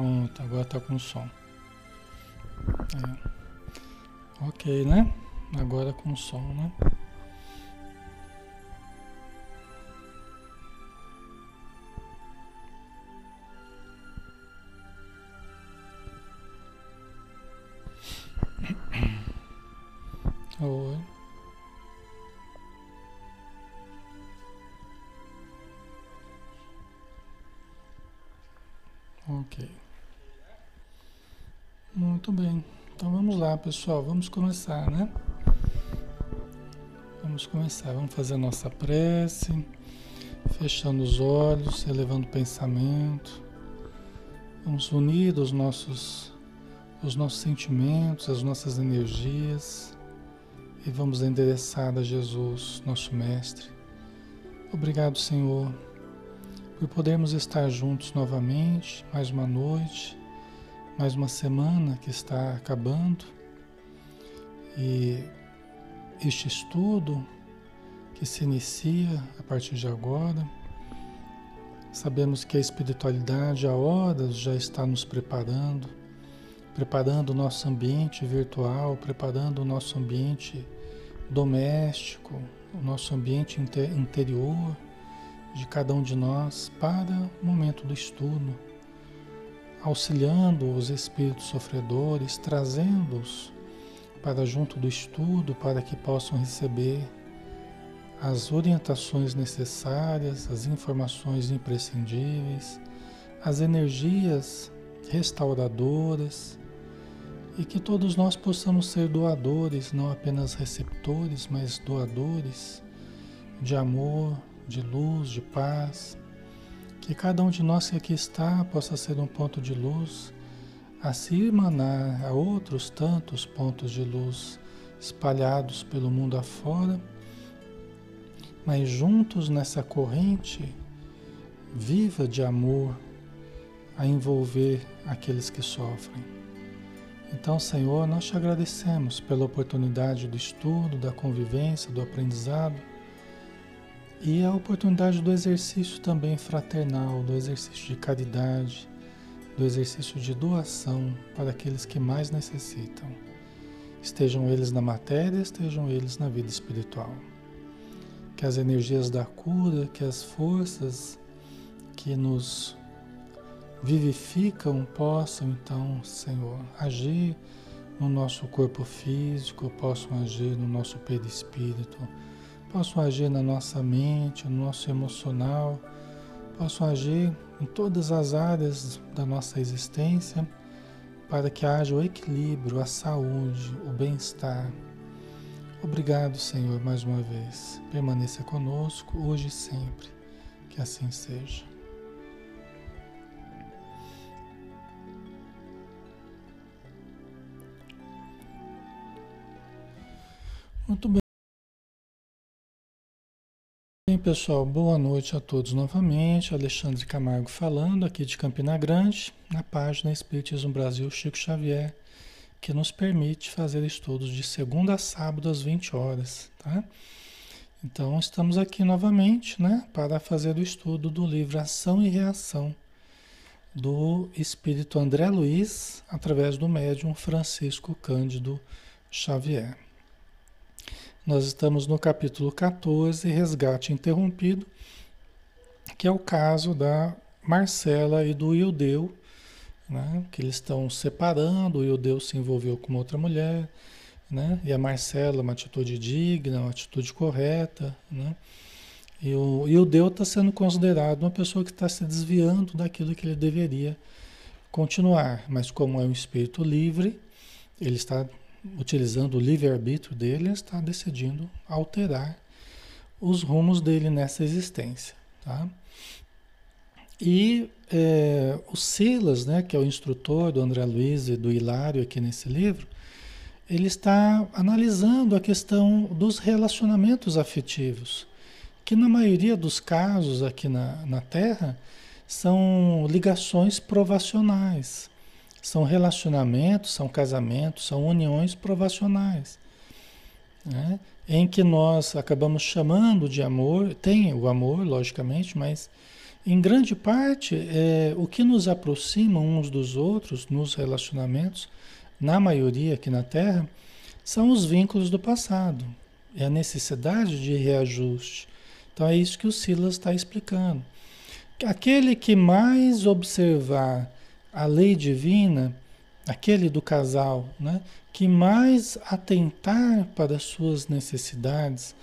Pronto, agora está com som. É. Ok, né? Agora com som, né? Muito bem. Então vamos lá, pessoal. Vamos começar, né? Vamos começar. Vamos fazer a nossa prece, fechando os olhos, elevando o pensamento. Vamos unir os nossos, os nossos sentimentos, as nossas energias e vamos endereçar a Jesus, nosso Mestre. Obrigado, Senhor por podermos estar juntos novamente, mais uma noite, mais uma semana que está acabando. E este estudo que se inicia a partir de agora, sabemos que a espiritualidade há horas já está nos preparando, preparando o nosso ambiente virtual, preparando o nosso ambiente doméstico, o nosso ambiente interior de cada um de nós para o momento do estudo, auxiliando os espíritos sofredores, trazendo-os para junto do estudo para que possam receber as orientações necessárias, as informações imprescindíveis, as energias restauradoras e que todos nós possamos ser doadores, não apenas receptores, mas doadores de amor, de luz, de paz. Que cada um de nós que aqui está possa ser um ponto de luz, a se emanar a outros tantos pontos de luz espalhados pelo mundo afora, mas juntos nessa corrente viva de amor a envolver aqueles que sofrem. Então, Senhor, nós te agradecemos pela oportunidade do estudo, da convivência, do aprendizado e a oportunidade do exercício também fraternal, do exercício de caridade, do exercício de doação para aqueles que mais necessitam. Estejam eles na matéria, estejam eles na vida espiritual. Que as energias da cura, que as forças que nos vivificam possam então, Senhor, agir no nosso corpo físico, possam agir no nosso perispírito possam agir na nossa mente, no nosso emocional, possam agir em todas as áreas da nossa existência para que haja o equilíbrio, a saúde, o bem-estar. Obrigado, Senhor, mais uma vez. Permaneça conosco hoje e sempre. Que assim seja. Muito bem. Bem, pessoal, boa noite a todos novamente. Alexandre Camargo falando aqui de Campina Grande, na página Espiritismo Brasil Chico Xavier, que nos permite fazer estudos de segunda a sábado às 20 horas, tá? Então, estamos aqui novamente, né, para fazer o estudo do livro Ação e Reação do espírito André Luiz, através do médium Francisco Cândido Xavier. Nós estamos no capítulo 14, Resgate Interrompido, que é o caso da Marcela e do Ildeu, né? que eles estão separando, o Ildeu se envolveu com outra mulher, né? e a Marcela uma atitude digna, uma atitude correta, né? E o Ildeu está sendo considerado uma pessoa que está se desviando daquilo que ele deveria continuar, mas como é um espírito livre, ele está utilizando o livre-arbítrio dele, está decidindo alterar os rumos dele nessa existência. Tá? E é, o Silas, né, que é o instrutor do André Luiz e do Hilário aqui nesse livro, ele está analisando a questão dos relacionamentos afetivos, que na maioria dos casos aqui na, na Terra são ligações provacionais. São relacionamentos, são casamentos, são uniões provacionais. Né? Em que nós acabamos chamando de amor, tem o amor, logicamente, mas Em grande parte, é, o que nos aproxima uns dos outros nos relacionamentos, na maioria aqui na Terra, são os vínculos do passado. É a necessidade de reajuste. Então é isso que o Silas está explicando. Aquele que mais observar a lei divina, aquele do casal, né, que mais atentar para as suas necessidades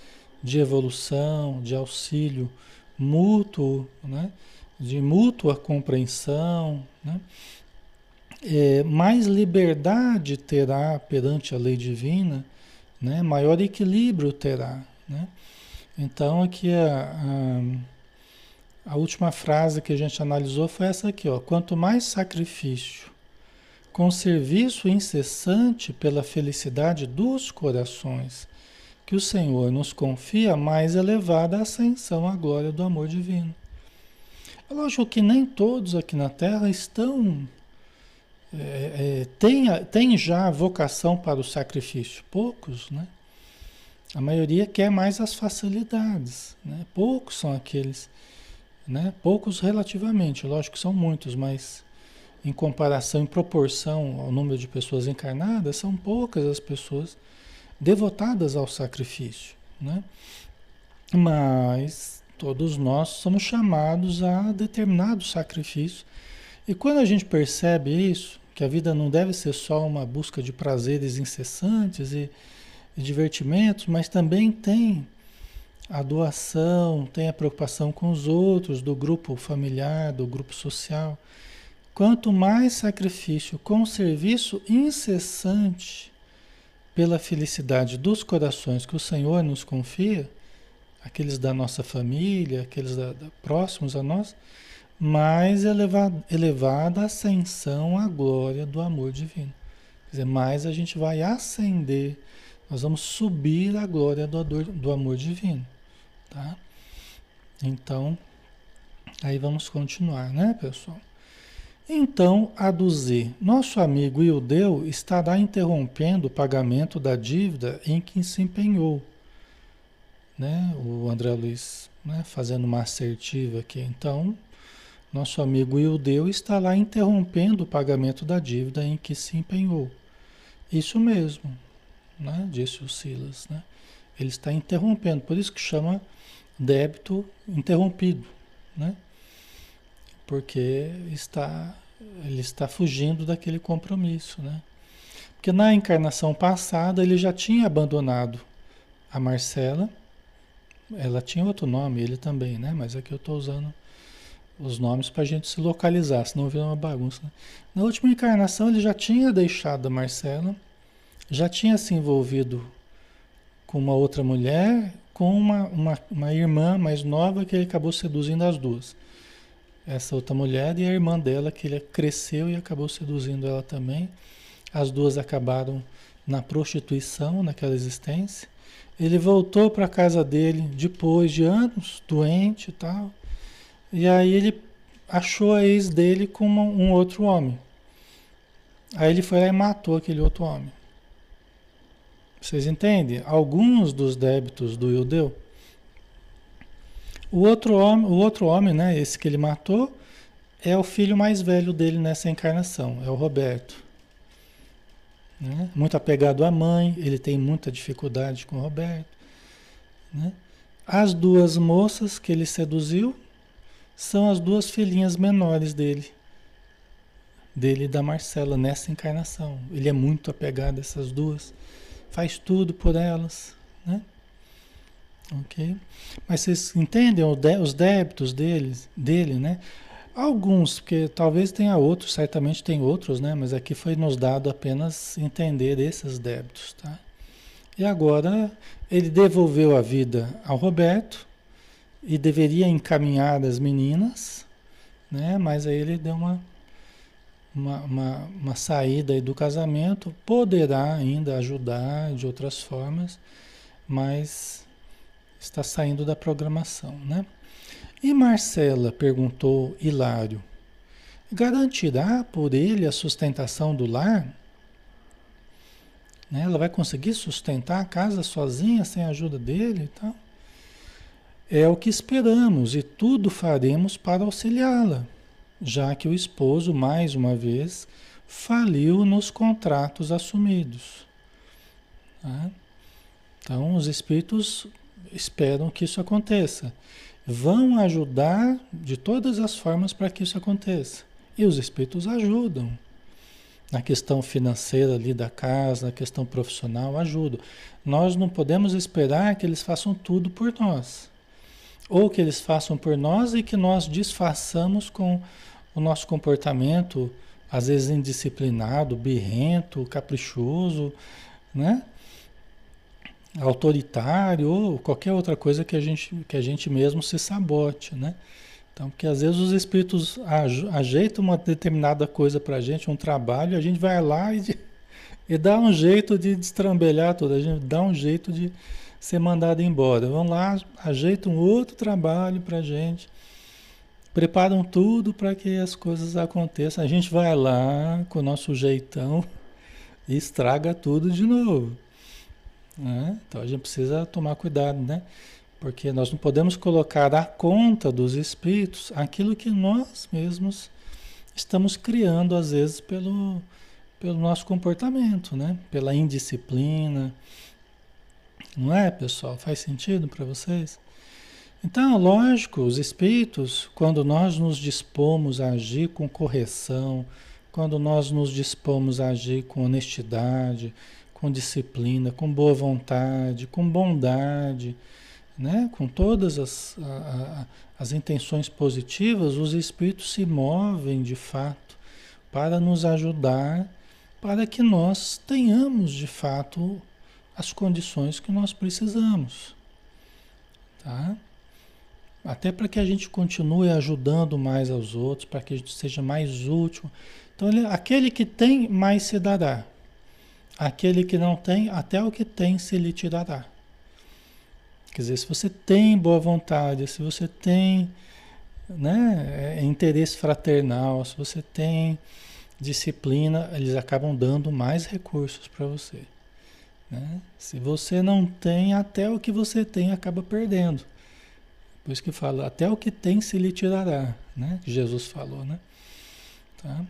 de evolução, de auxílio mútuo, né, de mútua compreensão, né, é, mais liberdade terá perante a lei divina, né, maior equilíbrio terá. Né? Então, aqui a, a, a última frase que a gente analisou foi essa aqui: ó, quanto mais sacrifício com serviço incessante pela felicidade dos corações que o Senhor nos confia, mais elevada a ascensão à glória do amor divino. É lógico que nem todos aqui na Terra estão. É, é, tem, tem já vocação para o sacrifício, poucos, né? A maioria quer mais as facilidades, né? Poucos são aqueles, né? Poucos relativamente, lógico que são muitos, mas em comparação, em proporção ao número de pessoas encarnadas, são poucas as pessoas devotadas ao sacrifício, né? Mas todos nós somos chamados a determinado sacrifício. E quando a gente percebe isso, que a vida não deve ser só uma busca de prazeres incessantes e, e divertimentos, mas também tem a doação, tem a preocupação com os outros, do grupo familiar, do grupo social. Quanto mais sacrifício com serviço incessante pela felicidade dos corações que o Senhor nos confia, aqueles da nossa família, aqueles da, da, próximos a nós, mais elevada, elevada a ascensão à glória do amor divino. Quer dizer, mais a gente vai ascender, nós vamos subir a glória do, do amor divino. Tá? Então, aí vamos continuar, né, pessoal? Então, a do Z, nosso amigo Ildeu estará interrompendo o pagamento da dívida em que se empenhou. Né? O André Luiz né? fazendo uma assertiva aqui. Então, nosso amigo Ildeu está lá interrompendo o pagamento da dívida em que se empenhou. Isso mesmo, né? disse o Silas. Né? Ele está interrompendo, por isso que chama débito interrompido. Né? porque está ele está fugindo daquele compromisso, né? Porque na encarnação passada ele já tinha abandonado a Marcela, ela tinha outro nome, ele também, né? Mas aqui eu estou usando os nomes para a gente se localizar, senão vira uma bagunça. Né? Na última encarnação ele já tinha deixado a Marcela, já tinha se envolvido com uma outra mulher, com uma, uma, uma irmã mais nova que ele acabou seduzindo as duas essa outra mulher e a irmã dela, que ele cresceu e acabou seduzindo ela também. As duas acabaram na prostituição, naquela existência. Ele voltou para a casa dele depois de anos, doente e tal. E aí ele achou a ex dele com um outro homem. Aí ele foi lá e matou aquele outro homem. Vocês entendem? Alguns dos débitos do Ildeu o outro homem, o outro homem, né, esse que ele matou, é o filho mais velho dele nessa encarnação, é o Roberto. Né? Muito apegado à mãe, ele tem muita dificuldade com o Roberto. Né? As duas moças que ele seduziu são as duas filhinhas menores dele, dele e da Marcela nessa encarnação. Ele é muito apegado a essas duas, faz tudo por elas, né? Ok? Mas vocês entendem os débitos deles, dele, né? Alguns, porque talvez tenha outros, certamente tem outros, né? Mas aqui foi nos dado apenas entender esses débitos, tá? E agora ele devolveu a vida ao Roberto e deveria encaminhar as meninas, né? Mas aí ele deu uma, uma, uma, uma saída aí do casamento, poderá ainda ajudar de outras formas, mas está saindo da programação, né? E Marcela, perguntou Hilário, garantirá por ele a sustentação do lar? Né? Ela vai conseguir sustentar a casa sozinha, sem a ajuda dele e tal? é o que esperamos e tudo faremos para auxiliá-la, já que o esposo, mais uma vez, faliu nos contratos assumidos. Tá? Então, os espíritos esperam que isso aconteça. Vão ajudar de todas as formas para que isso aconteça. E os espíritos ajudam. Na questão financeira ali da casa, na questão profissional, ajudam. Nós não podemos esperar que eles façam tudo por nós. Ou que eles façam por nós e que nós disfarçamos com o nosso comportamento, às vezes indisciplinado, birrento, caprichoso, né? autoritário ou qualquer outra coisa que a gente, que a gente mesmo se sabote, né? Então, porque às vezes os espíritos ajeitam uma determinada coisa para a gente, um trabalho, a gente vai lá e, e dá um jeito de destrambelhar tudo, a gente dá um jeito de ser mandado embora. Vão lá, ajeitam outro trabalho para a gente, preparam tudo para que as coisas aconteçam. A gente vai lá com o nosso jeitão e estraga tudo de novo. Né? Então a gente precisa tomar cuidado, né? Porque nós não podemos colocar à conta dos espíritos aquilo que nós mesmos estamos criando, às vezes, pelo, pelo nosso comportamento, né? Pela indisciplina. Não é, pessoal? Faz sentido para vocês? Então, lógico, os espíritos, quando nós nos dispomos a agir com correção, quando nós nos dispomos a agir com honestidade, com disciplina, com boa vontade, com bondade, né? com todas as, a, a, as intenções positivas, os espíritos se movem de fato para nos ajudar, para que nós tenhamos de fato as condições que nós precisamos. Tá? Até para que a gente continue ajudando mais aos outros, para que a gente seja mais útil. Então, aquele que tem, mais se dará. Aquele que não tem, até o que tem se lhe tirará. Quer dizer, se você tem boa vontade, se você tem né, é, interesse fraternal, se você tem disciplina, eles acabam dando mais recursos para você. Né? Se você não tem, até o que você tem acaba perdendo. Por isso que fala, até o que tem se lhe tirará, né? Jesus falou, né? Tá?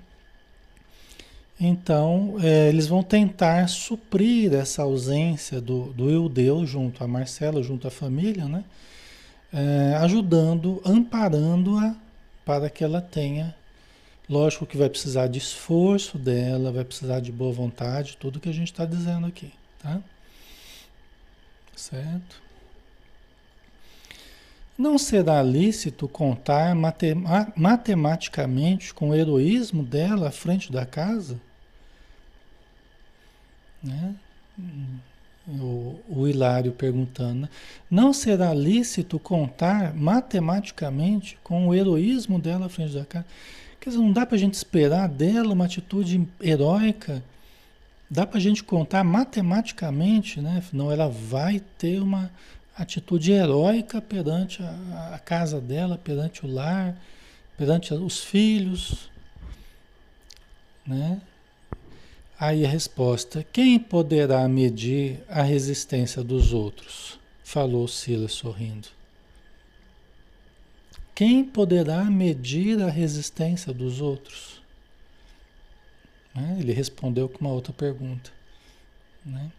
Então, é, eles vão tentar suprir essa ausência do, do eu Deus junto a Marcela, junto à família, né? É, ajudando, amparando-a para que ela tenha. Lógico que vai precisar de esforço dela, vai precisar de boa vontade, tudo que a gente está dizendo aqui, tá? Certo? Não será lícito contar matematicamente com o heroísmo dela à frente da casa? Né? O, o Hilário perguntando: né? não será lícito contar matematicamente com o heroísmo dela à frente da casa? Quer dizer, não dá para a gente esperar dela uma atitude heróica? Dá para a gente contar matematicamente, né? Não, ela vai ter uma atitude heróica perante a, a casa dela, perante o lar, perante os filhos, né? Aí a resposta: quem poderá medir a resistência dos outros? Falou Silas sorrindo. Quem poderá medir a resistência dos outros? Né? Ele respondeu com uma outra pergunta. Né?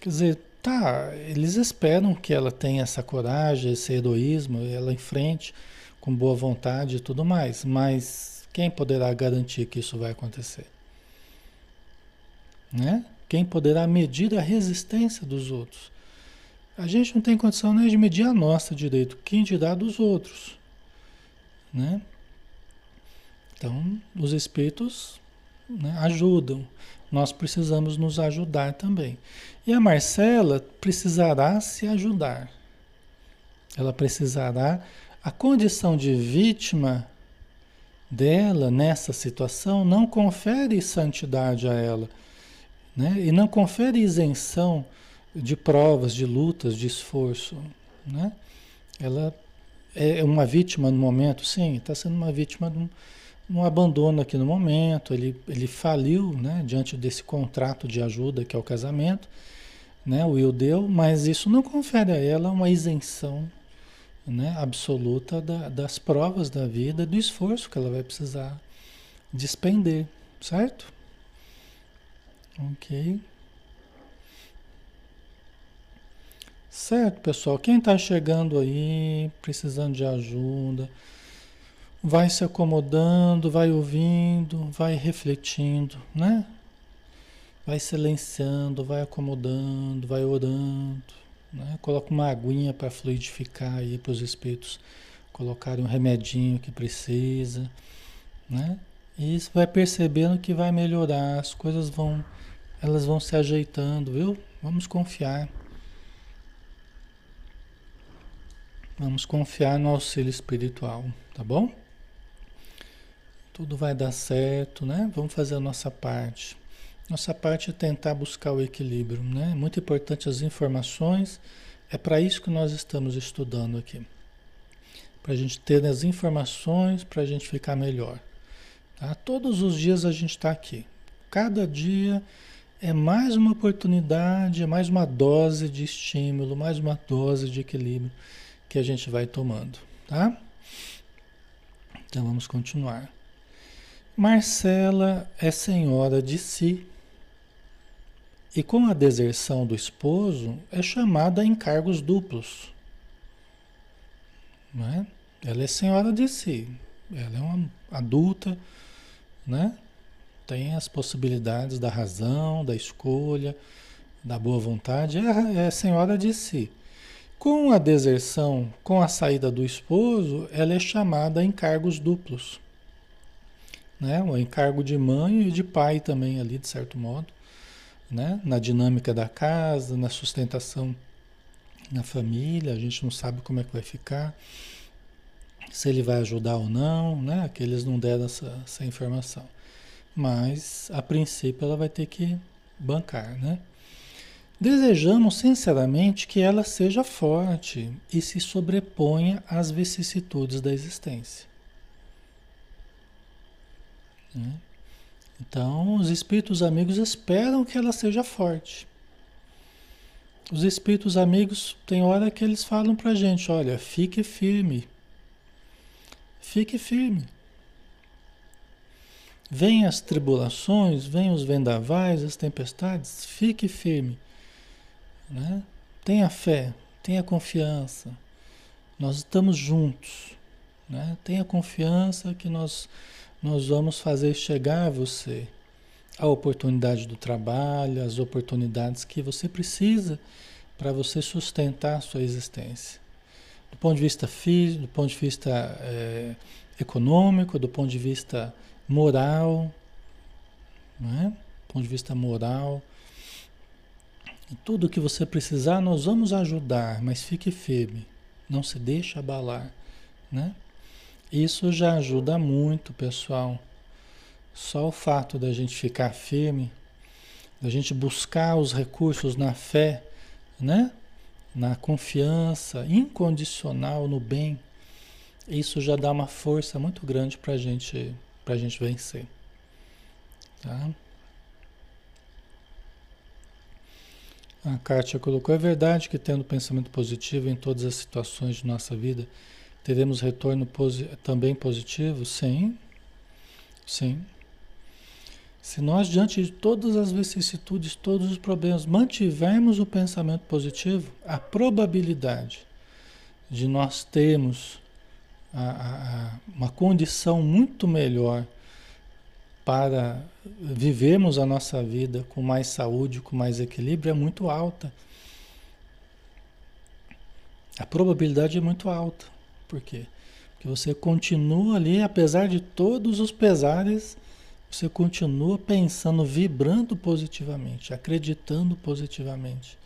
Quer dizer, tá, eles esperam que ela tenha essa coragem, esse heroísmo, ela enfrente com boa vontade e tudo mais, mas quem poderá garantir que isso vai acontecer? Né? Quem poderá medir a resistência dos outros? A gente não tem condição nem de medir a nossa direito, quem dirá dos outros? Né? Então, os espíritos né, ajudam. Nós precisamos nos ajudar também. E a Marcela precisará se ajudar. Ela precisará. A condição de vítima dela nessa situação não confere santidade a ela né? E não confere isenção de provas, de lutas, de esforço. Né? Ela é uma vítima no momento, sim, está sendo uma vítima de um, um, abandono aqui no momento. Ele, ele faliu né? diante desse contrato de ajuda que é o casamento. Né? O Will deu, mas isso não confere a ela uma isenção né, absoluta da, das provas da vida, do esforço que ela vai precisar despender, certo? Ok. Certo, pessoal. Quem está chegando aí, precisando de ajuda, vai se acomodando, vai ouvindo, vai refletindo, né? Vai silenciando, vai acomodando, vai orando, né? Coloca uma aguinha para fluidificar aí para os espíritos colocarem um remedinho que precisa, né? E isso vai percebendo que vai melhorar, as coisas vão, elas vão se ajeitando, viu? Vamos confiar. Vamos confiar no auxílio espiritual, tá bom? Tudo vai dar certo, né? Vamos fazer a nossa parte. Nossa parte é tentar buscar o equilíbrio, né? Muito importante as informações. É para isso que nós estamos estudando aqui. Para a gente ter as informações, para a gente ficar melhor. Tá? Todos os dias a gente está aqui. Cada dia é mais uma oportunidade, é mais uma dose de estímulo, mais uma dose de equilíbrio que a gente vai tomando, tá? Então vamos continuar. Marcela é senhora de si e com a deserção do esposo é chamada a encargos duplos. Né? Ela é senhora de si, ela é uma adulta, né? tem as possibilidades da razão, da escolha, da boa vontade, é, é senhora de si. Com a deserção, com a saída do esposo, ela é chamada a encargos duplos. Né? O encargo de mãe e de pai também ali, de certo modo. Né? Na dinâmica da casa, na sustentação na família, a gente não sabe como é que vai ficar, se ele vai ajudar ou não, né? Que eles não deram essa, essa informação. Mas, a princípio, ela vai ter que bancar, né? Desejamos sinceramente que ela seja forte e se sobreponha às vicissitudes da existência. Né? Então, os espíritos amigos esperam que ela seja forte. Os espíritos amigos, tem hora que eles falam para a gente: olha, fique firme. Fique firme. Vêm as tribulações, vêm os vendavais, as tempestades, fique firme. Né? Tenha fé, tenha confiança. Nós estamos juntos. Né? Tenha confiança que nós, nós vamos fazer chegar a você a oportunidade do trabalho, as oportunidades que você precisa para você sustentar a sua existência. Do ponto de vista físico, do ponto de vista é, econômico, do ponto de vista moral, né? do ponto de vista moral, tudo que você precisar, nós vamos ajudar, mas fique firme. Não se deixe abalar, né? Isso já ajuda muito, pessoal. Só o fato da gente ficar firme, da gente buscar os recursos na fé, né? Na confiança incondicional no bem, isso já dá uma força muito grande para gente, a gente vencer. Tá? A Kátia colocou: é verdade que, tendo pensamento positivo em todas as situações de nossa vida, teremos retorno posi também positivo? Sim, sim. Se nós, diante de todas as vicissitudes, todos os problemas, mantivermos o pensamento positivo, a probabilidade de nós termos a, a, a uma condição muito melhor para vivermos a nossa vida com mais saúde, com mais equilíbrio, é muito alta. A probabilidade é muito alta. Por quê? Porque você continua ali, apesar de todos os pesares, você continua pensando, vibrando positivamente, acreditando positivamente,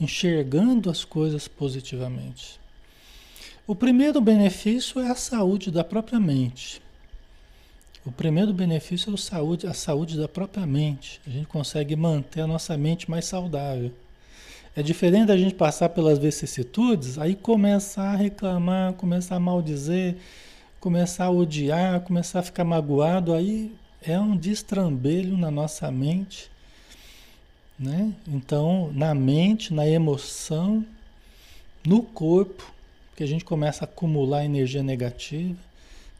enxergando as coisas positivamente. O primeiro benefício é a saúde da própria mente. O primeiro benefício é a saúde, a saúde da própria mente. A gente consegue manter a nossa mente mais saudável. É diferente da gente passar pelas vicissitudes, aí começar a reclamar, começar a maldizer, começar a odiar, começar a ficar magoado, aí é um destrambelho na nossa mente, né? Então, na mente, na emoção, no corpo, Porque a gente começa a acumular energia negativa,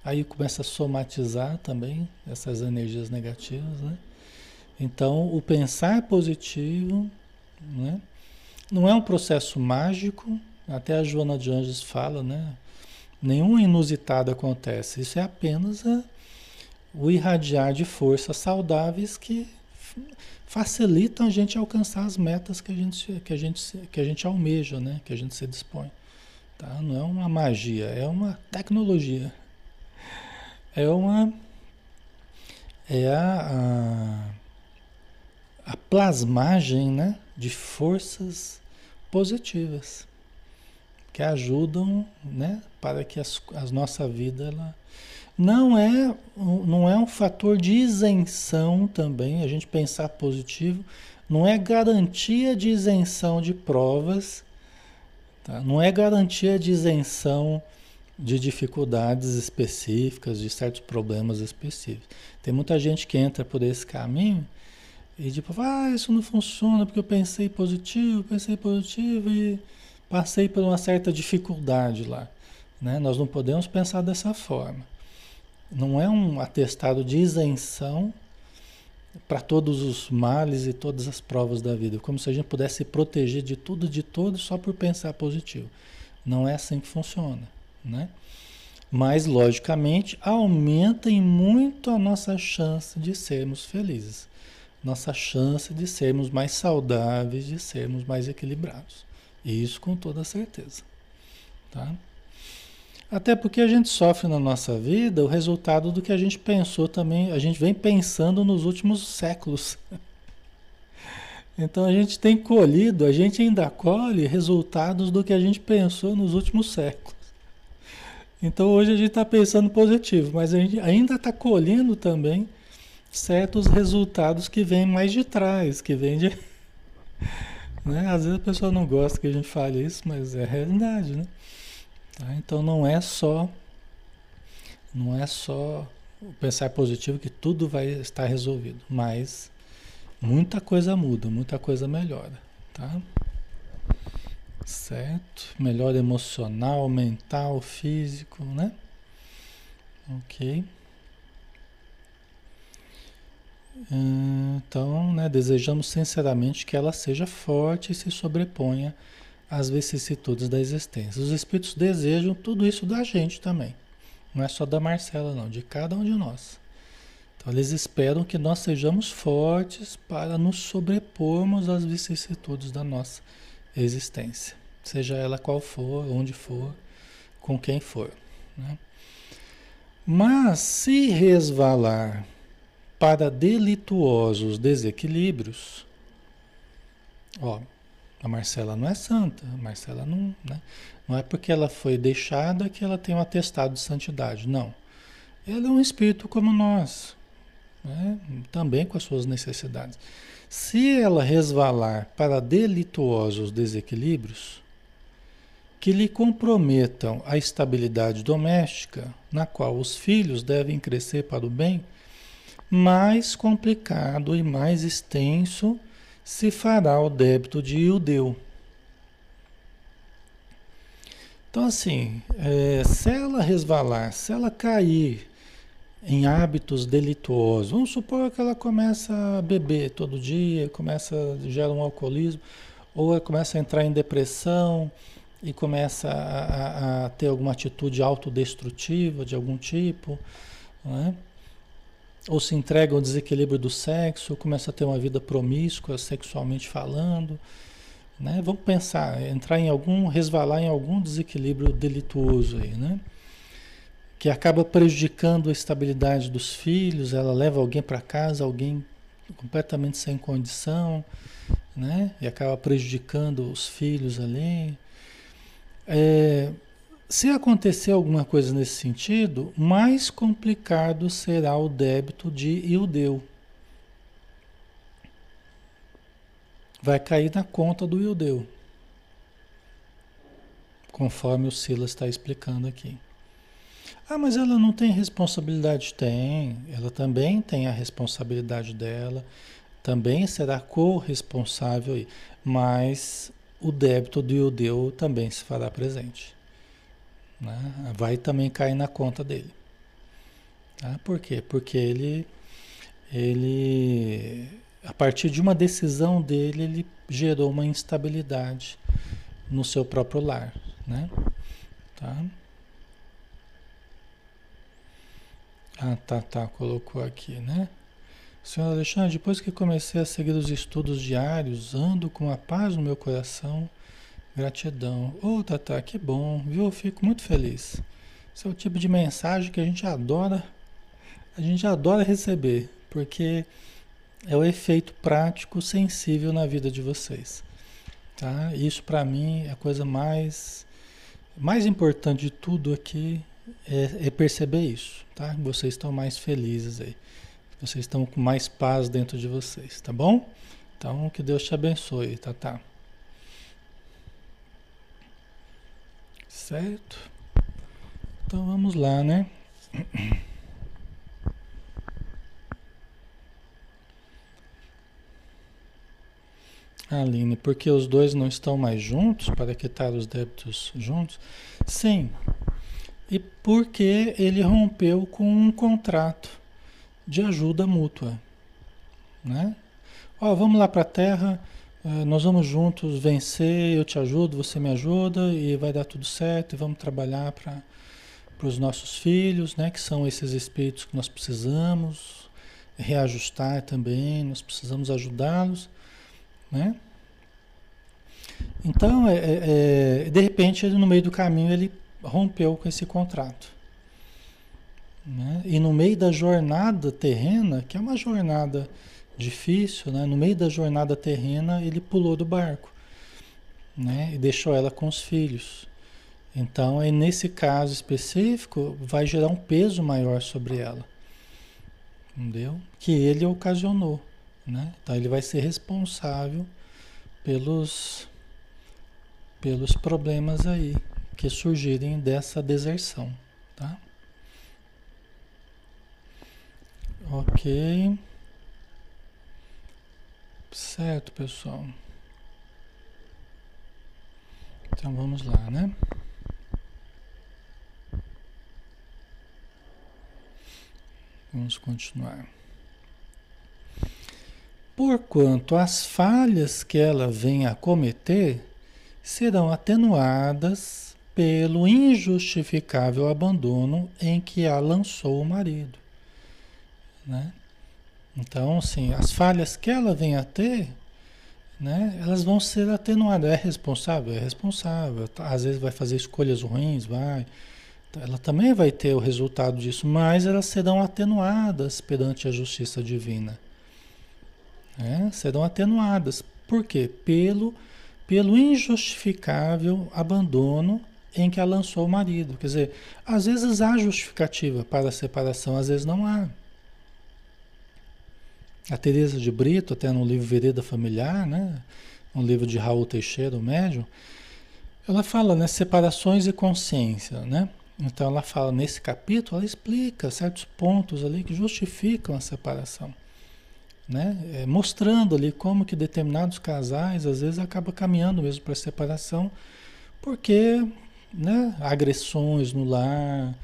aí começa a somatizar também essas energias negativas, né? Então, o pensar positivo, né? Não é um processo mágico, até a Joana de Anjos fala, né? Nenhum inusitado acontece. Isso é apenas a, o irradiar de forças saudáveis que facilitam a gente alcançar as metas que a gente, que a gente, que a gente almeja, né? Que a gente se dispõe. Tá? Não é uma magia, é uma tecnologia. É uma. É a, a, a plasmagem né? de forças positivas que ajudam né? para que a nossa vida ela, não é, não é um fator de isenção também, a gente pensar positivo, não é garantia de isenção de provas, tá? não é garantia de isenção de dificuldades específicas, de certos problemas específicos. Tem muita gente que entra por esse caminho e tipo, ah, isso não funciona porque eu pensei positivo, pensei positivo e passei por uma certa dificuldade lá. Né? Nós não podemos pensar dessa forma. Não é um atestado de isenção para todos os males e todas as provas da vida, como se a gente pudesse se proteger de tudo, de todos, só por pensar positivo. Não é assim que funciona, né? Mas, logicamente, aumenta em muito a nossa chance de sermos felizes, nossa chance de sermos mais saudáveis, de sermos mais equilibrados. Isso com toda certeza, tá? Até porque a gente sofre na nossa vida o resultado do que a gente pensou também, a gente vem pensando nos últimos séculos. Então a gente tem colhido, a gente ainda colhe resultados do que a gente pensou nos últimos séculos. Então hoje a gente está pensando positivo, mas a gente ainda está colhendo também certos resultados que vêm mais de trás, que vêm de. Né? Às vezes a pessoa não gosta que a gente fale isso, mas é a realidade, né? Tá? Então não é só não é só pensar positivo que tudo vai estar resolvido, mas muita coisa muda, muita coisa melhora, tá? Certo? Melhora emocional, mental, físico, né? Ok. Então, né, desejamos sinceramente que ela seja forte e se sobreponha as vicissitudes da existência. Os espíritos desejam tudo isso da gente também. Não é só da Marcela, não, de cada um de nós. Então, eles esperam que nós sejamos fortes para nos sobrepormos às vicissitudes da nossa existência, seja ela qual for, onde for, com quem for. Né? Mas se resvalar para delituosos desequilíbrios, ó, a Marcela não é santa, a Marcela não, né? não é porque ela foi deixada que ela tem um atestado de santidade, não. Ela é um espírito como nós, né? também com as suas necessidades. Se ela resvalar para delituosos desequilíbrios que lhe comprometam a estabilidade doméstica, na qual os filhos devem crescer para o bem, mais complicado e mais extenso se fará o débito de Ildeu. Então, assim, é, se ela resvalar, se ela cair em hábitos delituosos, vamos supor que ela começa a beber todo dia, começa gera um alcoolismo, ou ela começa a entrar em depressão e começa a, a, a ter alguma atitude autodestrutiva de algum tipo, não é? Ou se entrega ao desequilíbrio do sexo, ou começa a ter uma vida promíscua sexualmente falando. Né? Vamos pensar, entrar em algum, resvalar em algum desequilíbrio delituoso aí, né? Que acaba prejudicando a estabilidade dos filhos, ela leva alguém para casa, alguém completamente sem condição, né? E acaba prejudicando os filhos ali. É, se acontecer alguma coisa nesse sentido, mais complicado será o débito de Ildeu. Vai cair na conta do Ildeu, conforme o Silas está explicando aqui. Ah, mas ela não tem responsabilidade? Tem, ela também tem a responsabilidade dela, também será corresponsável, mas o débito do Ildeu também se fará presente. Né? Vai também cair na conta dele. Tá? Por quê? Porque ele, ele, a partir de uma decisão dele, ele gerou uma instabilidade no seu próprio lar, né? Tá? Ah, tá, tá, colocou aqui, né? Senhor Alexandre, depois que comecei a seguir os estudos diários, ando com a paz no meu coração. Gratidão. Ô, oh, Tata, que bom, viu? Eu fico muito feliz. Esse é o tipo de mensagem que a gente adora, a gente adora receber, porque é o efeito prático, sensível na vida de vocês. Tá? Isso para mim é a coisa mais mais importante de tudo aqui é, é, perceber isso, tá? Vocês estão mais felizes aí. Vocês estão com mais paz dentro de vocês, tá bom? Então que Deus te abençoe, tá, tá. Certo? Então vamos lá, né? Aline, porque os dois não estão mais juntos para quitar os débitos juntos? Sim. E porque ele rompeu com um contrato de ajuda mútua, né? Ó, vamos lá para a Terra, nós vamos juntos vencer, eu te ajudo, você me ajuda e vai dar tudo certo e vamos trabalhar para os nossos filhos, né? Que são esses espíritos que nós precisamos reajustar também, nós precisamos ajudá-los. Né? Então, é, é, é, de repente, no meio do caminho, ele rompeu com esse contrato. Né? E no meio da jornada terrena, que é uma jornada difícil, né? no meio da jornada terrena, ele pulou do barco né? e deixou ela com os filhos. Então, é nesse caso específico, vai gerar um peso maior sobre ela. Entendeu? Que ele ocasionou. Né? Então ele vai ser responsável pelos, pelos problemas aí que surgirem dessa deserção. Tá? Ok. Certo, pessoal. Então vamos lá, né? Vamos continuar porquanto as falhas que ela vem a cometer serão atenuadas pelo injustificável abandono em que a lançou o marido. Né? Então, assim, as falhas que ela vem a ter, né, elas vão ser atenuadas. É responsável? É responsável. Às vezes vai fazer escolhas ruins, vai. Ela também vai ter o resultado disso, mas elas serão atenuadas perante a justiça divina né, serão atenuadas. Por quê? Pelo, pelo injustificável abandono em que a lançou o marido. Quer dizer, às vezes há justificativa para a separação, às vezes não há. A Teresa de Brito, até no livro Vereda Familiar, né, um livro de Raul Teixeira, o médium, ela fala, né, separações e consciência, né? Então ela fala nesse capítulo, ela explica certos pontos ali que justificam a separação né? É, mostrando ali como que determinados casais às vezes acabam caminhando mesmo para separação, porque né, agressões no lar,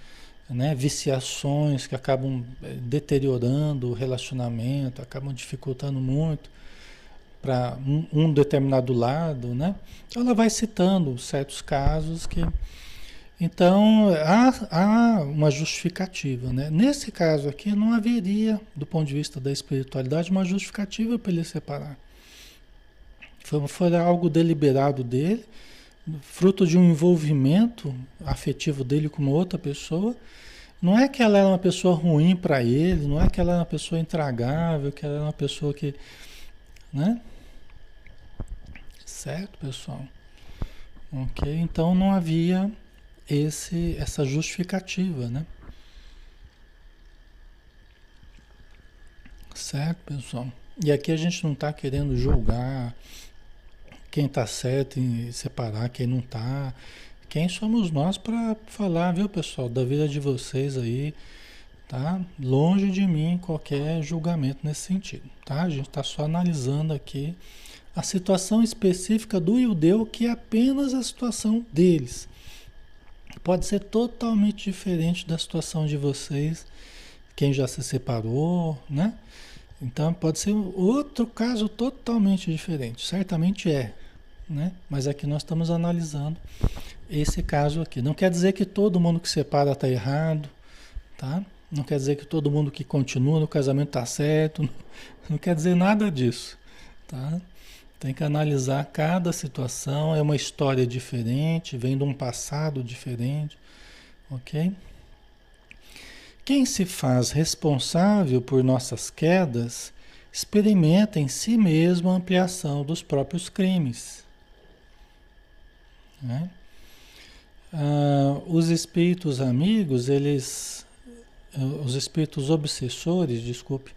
né, viciações que acabam é, deteriorando o relacionamento, acabam dificultando muito para um, um, determinado lado, né? Ela vai citando certos casos que então, há, há uma justificativa. Né? Nesse caso aqui, não haveria, do ponto de vista da espiritualidade, uma justificativa para ele separar. Foi, foi algo deliberado dele, fruto de um envolvimento afetivo dele com uma outra pessoa. Não é que ela era uma pessoa ruim para ele, não é que ela era uma pessoa intragável, que ela era uma pessoa que. Né? Certo, pessoal? Ok? Então não havia esse, essa justificativa, né? Certo, pessoal? E aqui a gente não está querendo julgar quem está certo em separar, quem não está. Quem somos nós para falar, viu, pessoal, da vida de vocês aí, tá? Longe de mim qualquer julgamento nesse sentido, tá? A gente está só analisando aqui a situação específica do judeu, que é apenas a situação deles pode ser totalmente diferente da situação de vocês, quem já se separou, né? Então pode ser outro caso totalmente diferente, certamente é, né? Mas aqui nós estamos analisando esse caso aqui. Não quer dizer que todo mundo que separa está errado, tá? Não quer dizer que todo mundo que continua no casamento está certo, não quer dizer nada disso, tá? Tem que analisar cada situação, é uma história diferente, vem de um passado diferente, ok? Quem se faz responsável por nossas quedas experimenta em si mesmo a ampliação dos próprios crimes. Né? Ah, os espíritos amigos, eles, os espíritos obsessores, desculpe,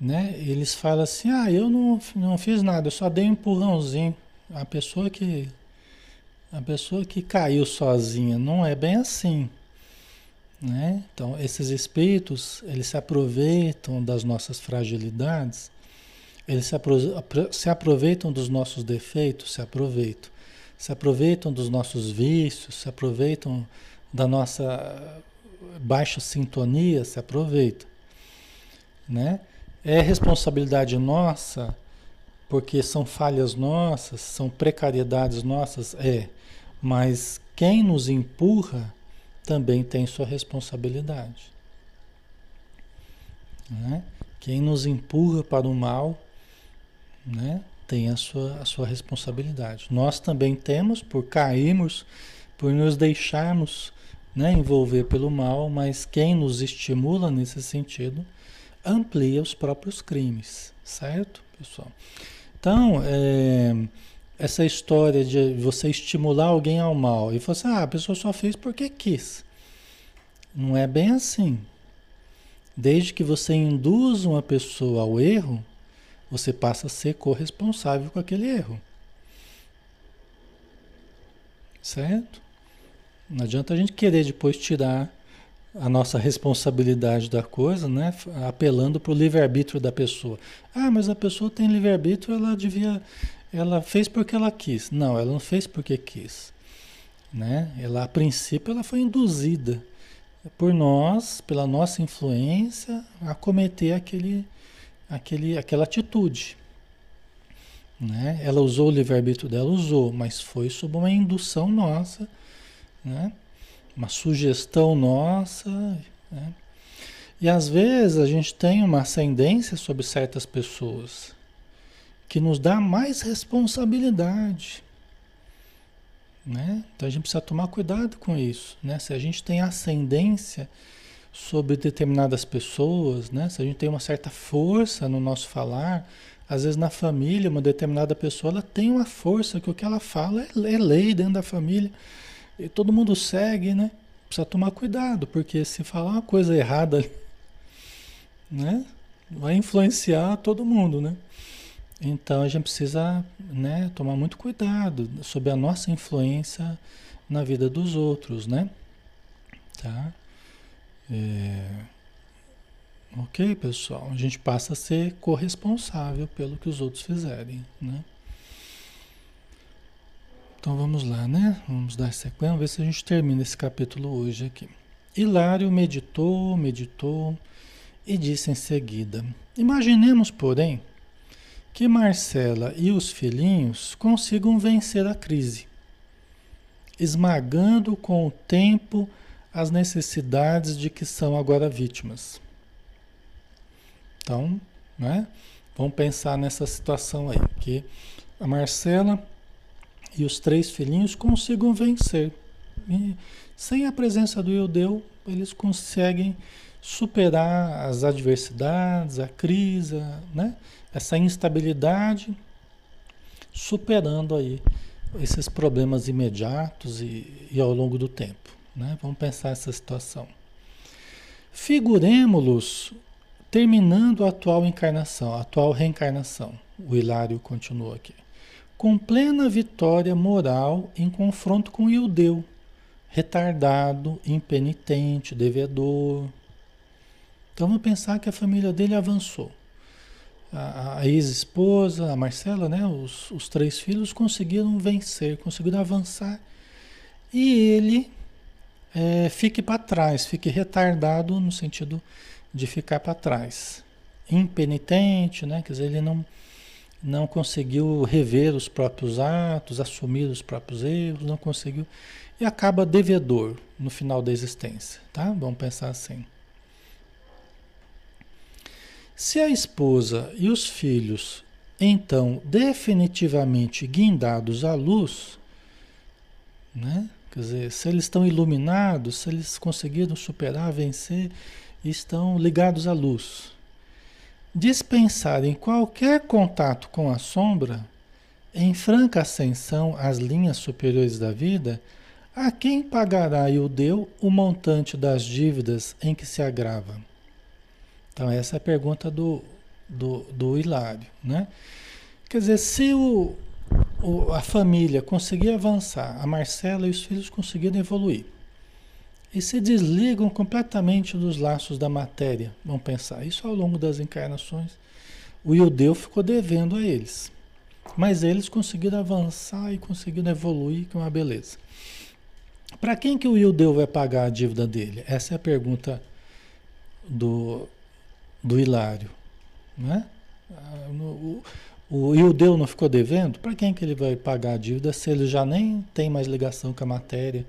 né? Eles falam assim, ah, eu não, não fiz nada, eu só dei um empurrãozinho. A pessoa que a pessoa que caiu sozinha, não é bem assim. Né? Então, esses espíritos, eles se aproveitam das nossas fragilidades, eles se, apro se aproveitam dos nossos defeitos, se aproveitam. Se aproveitam dos nossos vícios, se aproveitam da nossa baixa sintonia, se aproveitam. Né? É responsabilidade nossa, porque são falhas nossas, são precariedades nossas? É. Mas quem nos empurra também tem sua responsabilidade. Né? Quem nos empurra para o mal né, tem a sua, a sua responsabilidade. Nós também temos por cairmos, por nos deixarmos né, envolver pelo mal, mas quem nos estimula nesse sentido amplia os próprios crimes, certo, pessoal? Então, é, essa história de você estimular alguém ao mal e você, assim, ah, a pessoa só fez porque quis. Não é bem assim. Desde que você induz uma pessoa ao erro, você passa a ser corresponsável com aquele erro. Certo? Não adianta a gente querer depois tirar a nossa responsabilidade da coisa, né? Apelando para o livre-arbítrio da pessoa. Ah, mas a pessoa tem livre-arbítrio, ela devia. Ela fez porque ela quis. Não, ela não fez porque quis. Né? Ela, a princípio, ela foi induzida por nós, pela nossa influência, a cometer aquele, aquele, aquela atitude. Né? Ela usou o livre-arbítrio dela, usou, mas foi sob uma indução nossa, né? uma sugestão nossa. Né? E às vezes a gente tem uma ascendência sobre certas pessoas que nos dá mais responsabilidade. Né? Então a gente precisa tomar cuidado com isso. Né? Se a gente tem ascendência sobre determinadas pessoas, né? se a gente tem uma certa força no nosso falar, às vezes na família, uma determinada pessoa ela tem uma força que o que ela fala é, é lei dentro da família. E todo mundo segue, né? Precisa tomar cuidado, porque se falar uma coisa errada, né? Vai influenciar todo mundo, né? Então a gente precisa né, tomar muito cuidado sobre a nossa influência na vida dos outros, né? Tá? É... Ok, pessoal? A gente passa a ser corresponsável pelo que os outros fizerem, né? Então vamos lá, né? Vamos dar sequência, vamos ver se a gente termina esse capítulo hoje aqui. Hilário meditou, meditou e disse em seguida: Imaginemos, porém, que Marcela e os filhinhos consigam vencer a crise, esmagando com o tempo as necessidades de que são agora vítimas. Então, né? Vamos pensar nessa situação aí, que a Marcela e os três filhinhos consigam vencer. E sem a presença do Eudeu, eles conseguem superar as adversidades, a crise, né? essa instabilidade, superando aí esses problemas imediatos e, e ao longo do tempo. Né? Vamos pensar essa situação. Figuremos-los terminando a atual encarnação, a atual reencarnação. O Hilário continua aqui com plena vitória moral em confronto com Ildeu, retardado, impenitente, devedor. Então vamos pensar que a família dele avançou. A, a ex-esposa, a Marcela, né, os, os três filhos conseguiram vencer, conseguiram avançar. E ele, é, fique para trás, fique retardado no sentido de ficar para trás. Impenitente, né? quer dizer, ele não, não conseguiu rever os próprios atos, assumir os próprios erros, não conseguiu. E acaba devedor no final da existência, tá? Vamos pensar assim. Se a esposa e os filhos, então, definitivamente guindados à luz, né? Quer dizer, se eles estão iluminados, se eles conseguiram superar, vencer, estão ligados à luz. Dispensarem qualquer contato com a sombra, em franca ascensão às linhas superiores da vida, a quem pagará e o deu o montante das dívidas em que se agrava? Então, essa é a pergunta do, do, do Hilário. Né? Quer dizer, se o, o, a família conseguir avançar, a Marcela e os filhos conseguirem evoluir, e se desligam completamente dos laços da matéria, vamos pensar, isso ao longo das encarnações, o Iudeu ficou devendo a eles. Mas eles conseguiram avançar e conseguiram evoluir, que é uma beleza. Para quem que o Iudeu vai pagar a dívida dele? Essa é a pergunta do, do Hilário. Né? O, o Iudeu não ficou devendo? Para quem que ele vai pagar a dívida se ele já nem tem mais ligação com a matéria,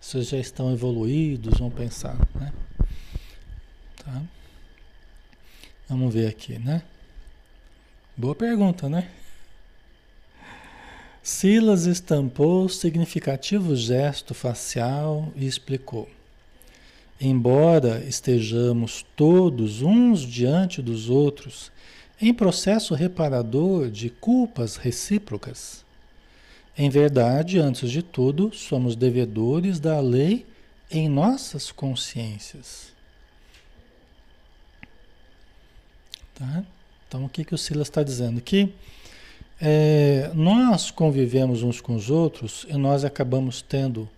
se já estão evoluídos, vamos pensar, né? Tá? Vamos ver aqui, né? Boa pergunta, né? Silas estampou significativo gesto facial e explicou. Embora estejamos todos uns diante dos outros em processo reparador de culpas recíprocas. Em verdade, antes de tudo, somos devedores da lei em nossas consciências. Tá? Então, o que, que o Silas está dizendo? Que é, nós convivemos uns com os outros e nós acabamos tendo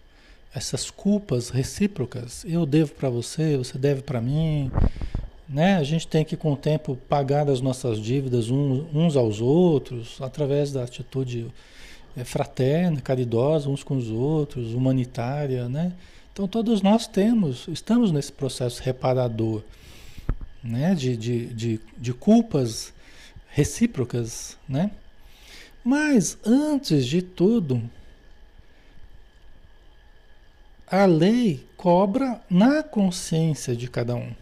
essas culpas recíprocas. Eu devo para você, você deve para mim, né? A gente tem que, com o tempo, pagar as nossas dívidas uns aos outros, através da atitude é, fraterna, caridosa uns com os outros, humanitária, né? Então, todos nós temos, estamos nesse processo reparador, né? De, de, de, de culpas recíprocas, né? Mas, antes de tudo, a lei cobra na consciência de cada um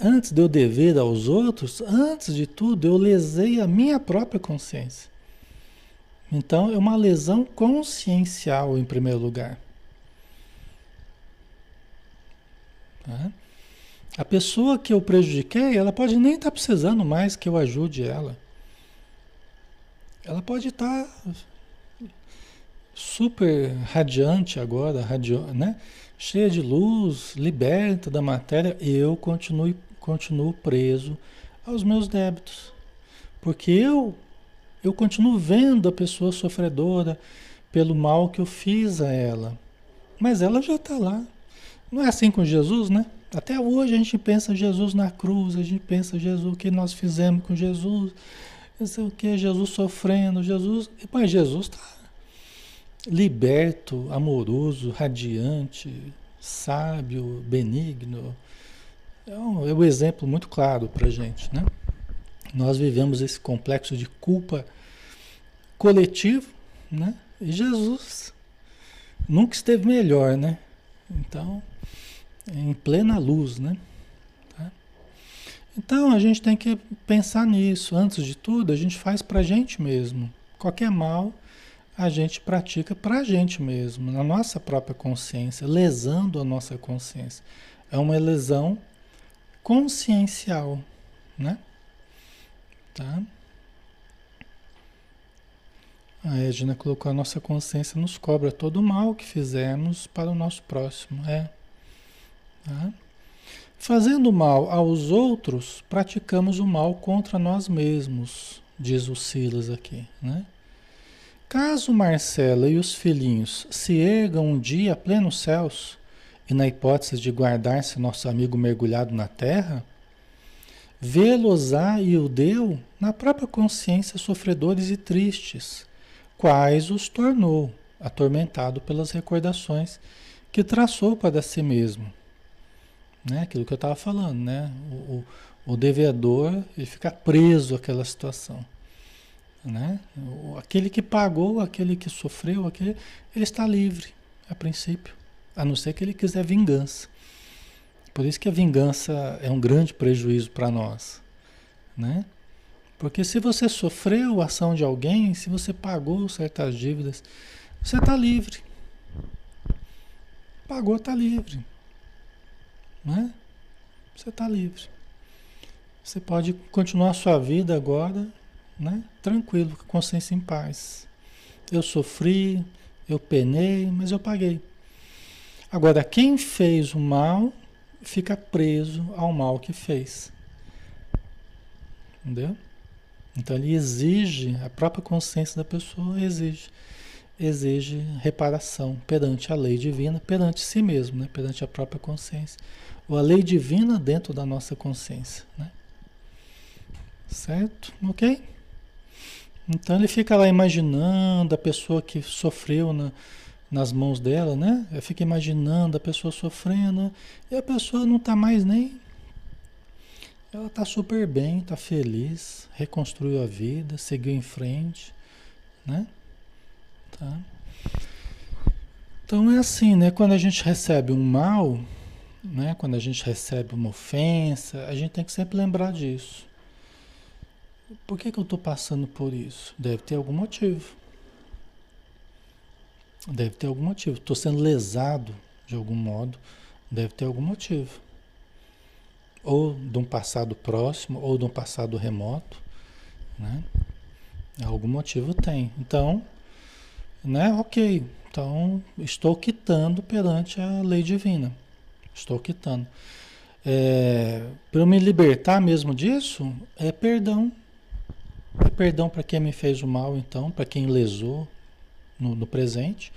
antes de eu dever aos outros, antes de tudo, eu lesei a minha própria consciência. Então, é uma lesão consciencial em primeiro lugar. Tá? A pessoa que eu prejudiquei, ela pode nem estar tá precisando mais que eu ajude ela. Ela pode estar tá super radiante agora, radio, né? cheia de luz, liberta da matéria, e eu continuo continuo preso aos meus débitos. Porque eu eu continuo vendo a pessoa sofredora pelo mal que eu fiz a ela. Mas ela já está lá. Não é assim com Jesus, né? Até hoje a gente pensa Jesus na cruz, a gente pensa Jesus o que nós fizemos com Jesus, não sei o que, Jesus sofrendo, Jesus. Mas Jesus está liberto, amoroso, radiante, sábio, benigno, um, é um exemplo muito claro para a gente, né? Nós vivemos esse complexo de culpa coletivo, né? E Jesus nunca esteve melhor, né? Então, em plena luz, né? Tá? Então a gente tem que pensar nisso. Antes de tudo, a gente faz para a gente mesmo. Qualquer mal a gente pratica para a gente mesmo, na nossa própria consciência, lesando a nossa consciência. É uma lesão consciencial, né? Tá? A Edna colocou a nossa consciência nos cobra todo o mal que fizemos para o nosso próximo, é. Tá? Fazendo mal aos outros, praticamos o mal contra nós mesmos, diz o Silas aqui, né? Caso Marcela e os filhinhos se ergam um dia plenos céus, e na hipótese de guardar-se nosso amigo mergulhado na terra, vê-los-á e o deu na própria consciência sofredores e tristes, quais os tornou, atormentado pelas recordações que traçou para si mesmo. Né? Aquilo que eu estava falando, né? O, o, o, devedor ele fica preso àquela situação. Né? O, aquele que pagou, aquele que sofreu, aquele, ele está livre, a princípio, a não ser que ele quiser vingança. Por isso que a vingança é um grande prejuízo para nós. Né? Porque se você sofreu a ação de alguém, se você pagou certas dívidas, você está livre. Pagou, está livre. Né? Você está livre. Você pode continuar a sua vida agora, né? tranquilo, com consciência em paz. Eu sofri, eu penei, mas eu paguei. Agora, quem fez o mal fica preso ao mal que fez. Entendeu? Então ele exige, a própria consciência da pessoa exige, exige reparação perante a lei divina, perante si mesmo, né? perante a própria consciência. Ou a lei divina dentro da nossa consciência. Né? Certo? Ok? Então ele fica lá imaginando a pessoa que sofreu na, nas mãos dela, né? Ele fica imaginando a pessoa sofrendo e a pessoa não está mais nem ela está super bem, está feliz, reconstruiu a vida, seguiu em frente, né? Tá? Então é assim, né? Quando a gente recebe um mal, né? Quando a gente recebe uma ofensa, a gente tem que sempre lembrar disso. Por que, que eu estou passando por isso? Deve ter algum motivo. Deve ter algum motivo. Estou sendo lesado de algum modo. Deve ter algum motivo ou de um passado próximo ou de um passado remoto, né? Algum motivo tem. Então, né? Ok. Então, estou quitando perante a lei divina. Estou quitando. É, para me libertar mesmo disso, é perdão. É perdão para quem me fez o mal, então, para quem lesou no, no presente.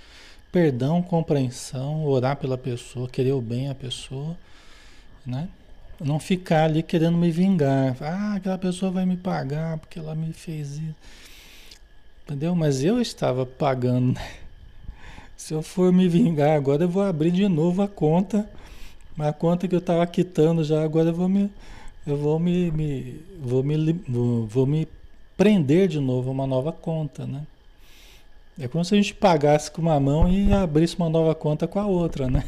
Perdão, compreensão, orar pela pessoa, querer o bem à pessoa, né? Não ficar ali querendo me vingar. Ah, aquela pessoa vai me pagar porque ela me fez isso. Entendeu? Mas eu estava pagando. Né? Se eu for me vingar agora, eu vou abrir de novo a conta. A conta que eu estava quitando já, agora eu vou me. Eu vou me, me, vou me, vou me prender de novo uma nova conta, né? É como se a gente pagasse com uma mão e abrisse uma nova conta com a outra, né?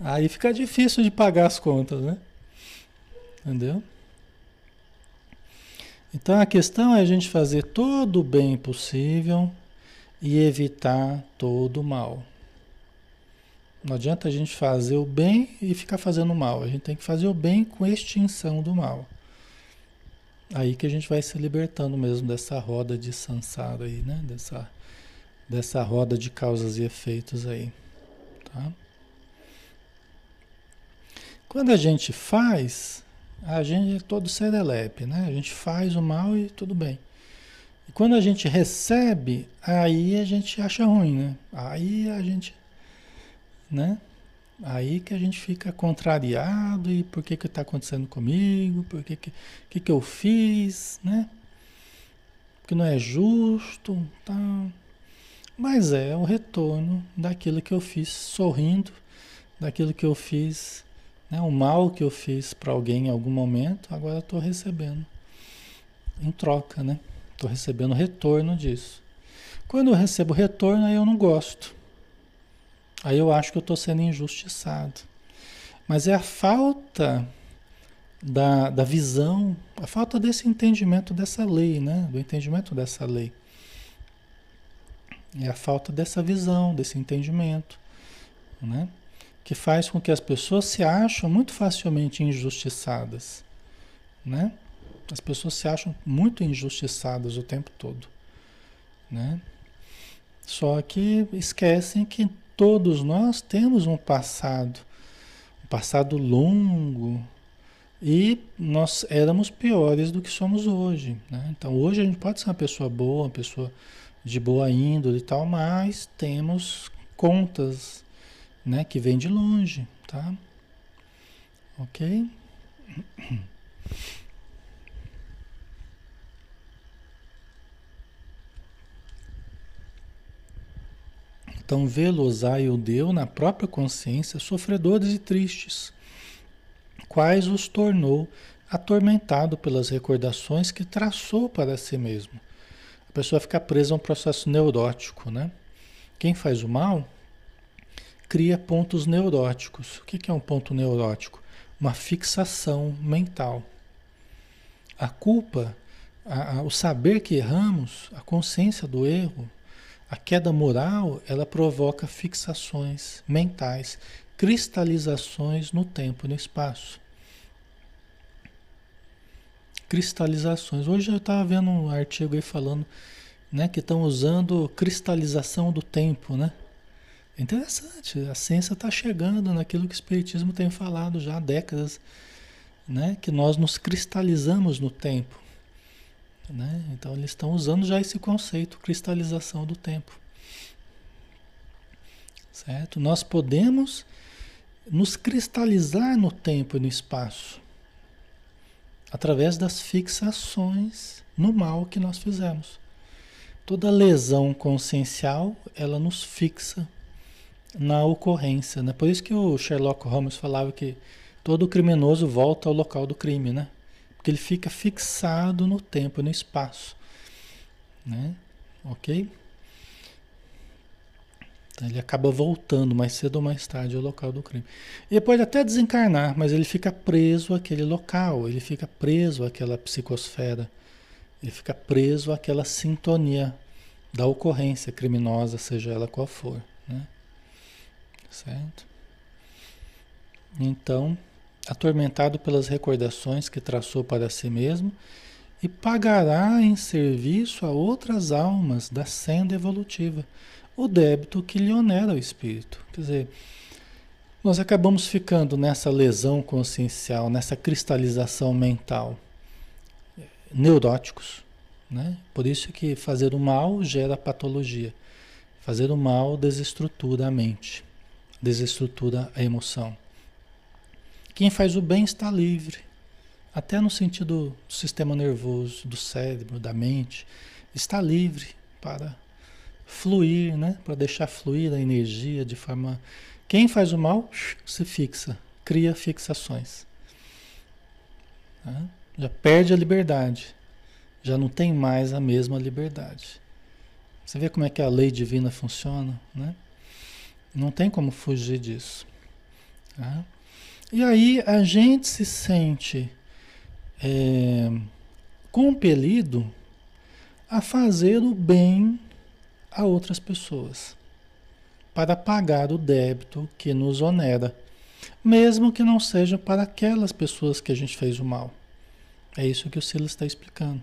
Aí fica difícil de pagar as contas, né? Entendeu? Então a questão é a gente fazer todo o bem possível e evitar todo o mal. Não adianta a gente fazer o bem e ficar fazendo o mal. A gente tem que fazer o bem com extinção do mal. Aí que a gente vai se libertando mesmo dessa roda de sansara aí, né? Dessa, dessa roda de causas e efeitos aí. Tá? Quando a gente faz, a gente é todo serelepe, né? A gente faz o mal e tudo bem. E quando a gente recebe, aí a gente acha ruim, né? Aí a gente, né? Aí que a gente fica contrariado e por que que está acontecendo comigo? Por que que, que que eu fiz, né? Porque não é justo, tá? Mas é o retorno daquilo que eu fiz sorrindo, daquilo que eu fiz né? O mal que eu fiz para alguém em algum momento, agora estou recebendo em troca, né? Estou recebendo retorno disso. Quando eu recebo retorno, aí eu não gosto. Aí eu acho que eu estou sendo injustiçado. Mas é a falta da, da visão, a falta desse entendimento dessa lei, né? Do entendimento dessa lei. É a falta dessa visão, desse entendimento, né? que faz com que as pessoas se acham muito facilmente injustiçadas, né? As pessoas se acham muito injustiçadas o tempo todo, né? Só que esquecem que todos nós temos um passado, um passado longo, e nós éramos piores do que somos hoje, né? Então hoje a gente pode ser uma pessoa boa, uma pessoa de boa índole e tal, mas temos contas né, que vem de longe, tá? Ok? então vê-los-á eu deu na própria consciência sofredores e tristes, quais os tornou atormentado pelas recordações que traçou para si mesmo. A pessoa fica presa a um processo neurótico, né? Quem faz o mal cria pontos neuróticos. O que é um ponto neurótico? Uma fixação mental. A culpa, a, a, o saber que erramos, a consciência do erro, a queda moral, ela provoca fixações mentais, cristalizações no tempo e no espaço. Cristalizações. Hoje eu estava vendo um artigo aí falando né, que estão usando cristalização do tempo, né? Interessante, a ciência está chegando naquilo que o Espiritismo tem falado já há décadas, né? que nós nos cristalizamos no tempo. Né? Então eles estão usando já esse conceito, cristalização do tempo. Certo? Nós podemos nos cristalizar no tempo e no espaço através das fixações no mal que nós fizemos. Toda lesão consciencial, ela nos fixa na ocorrência, né? Por isso que o Sherlock Holmes falava que todo criminoso volta ao local do crime, né? Porque ele fica fixado no tempo, no espaço, né? Ok? Então ele acaba voltando mais cedo ou mais tarde ao local do crime. Ele pode até desencarnar, mas ele fica preso àquele local, ele fica preso àquela psicosfera, ele fica preso àquela sintonia da ocorrência criminosa, seja ela qual for, né? Certo? Então, atormentado pelas recordações que traçou para si mesmo, e pagará em serviço a outras almas da senda evolutiva o débito que lhe onera o espírito. Quer dizer, nós acabamos ficando nessa lesão consciencial, nessa cristalização mental, neuróticos. Né? Por isso que fazer o mal gera patologia. Fazer o mal desestrutura a mente desestrutura a emoção. Quem faz o bem está livre, até no sentido do sistema nervoso, do cérebro, da mente, está livre para fluir, né? para deixar fluir a energia de forma. Quem faz o mal se fixa, cria fixações. Né? Já perde a liberdade, já não tem mais a mesma liberdade. Você vê como é que a lei divina funciona, né? Não tem como fugir disso. Tá? E aí a gente se sente é, compelido a fazer o bem a outras pessoas para pagar o débito que nos onera, mesmo que não seja para aquelas pessoas que a gente fez o mal. É isso que o Silas está explicando.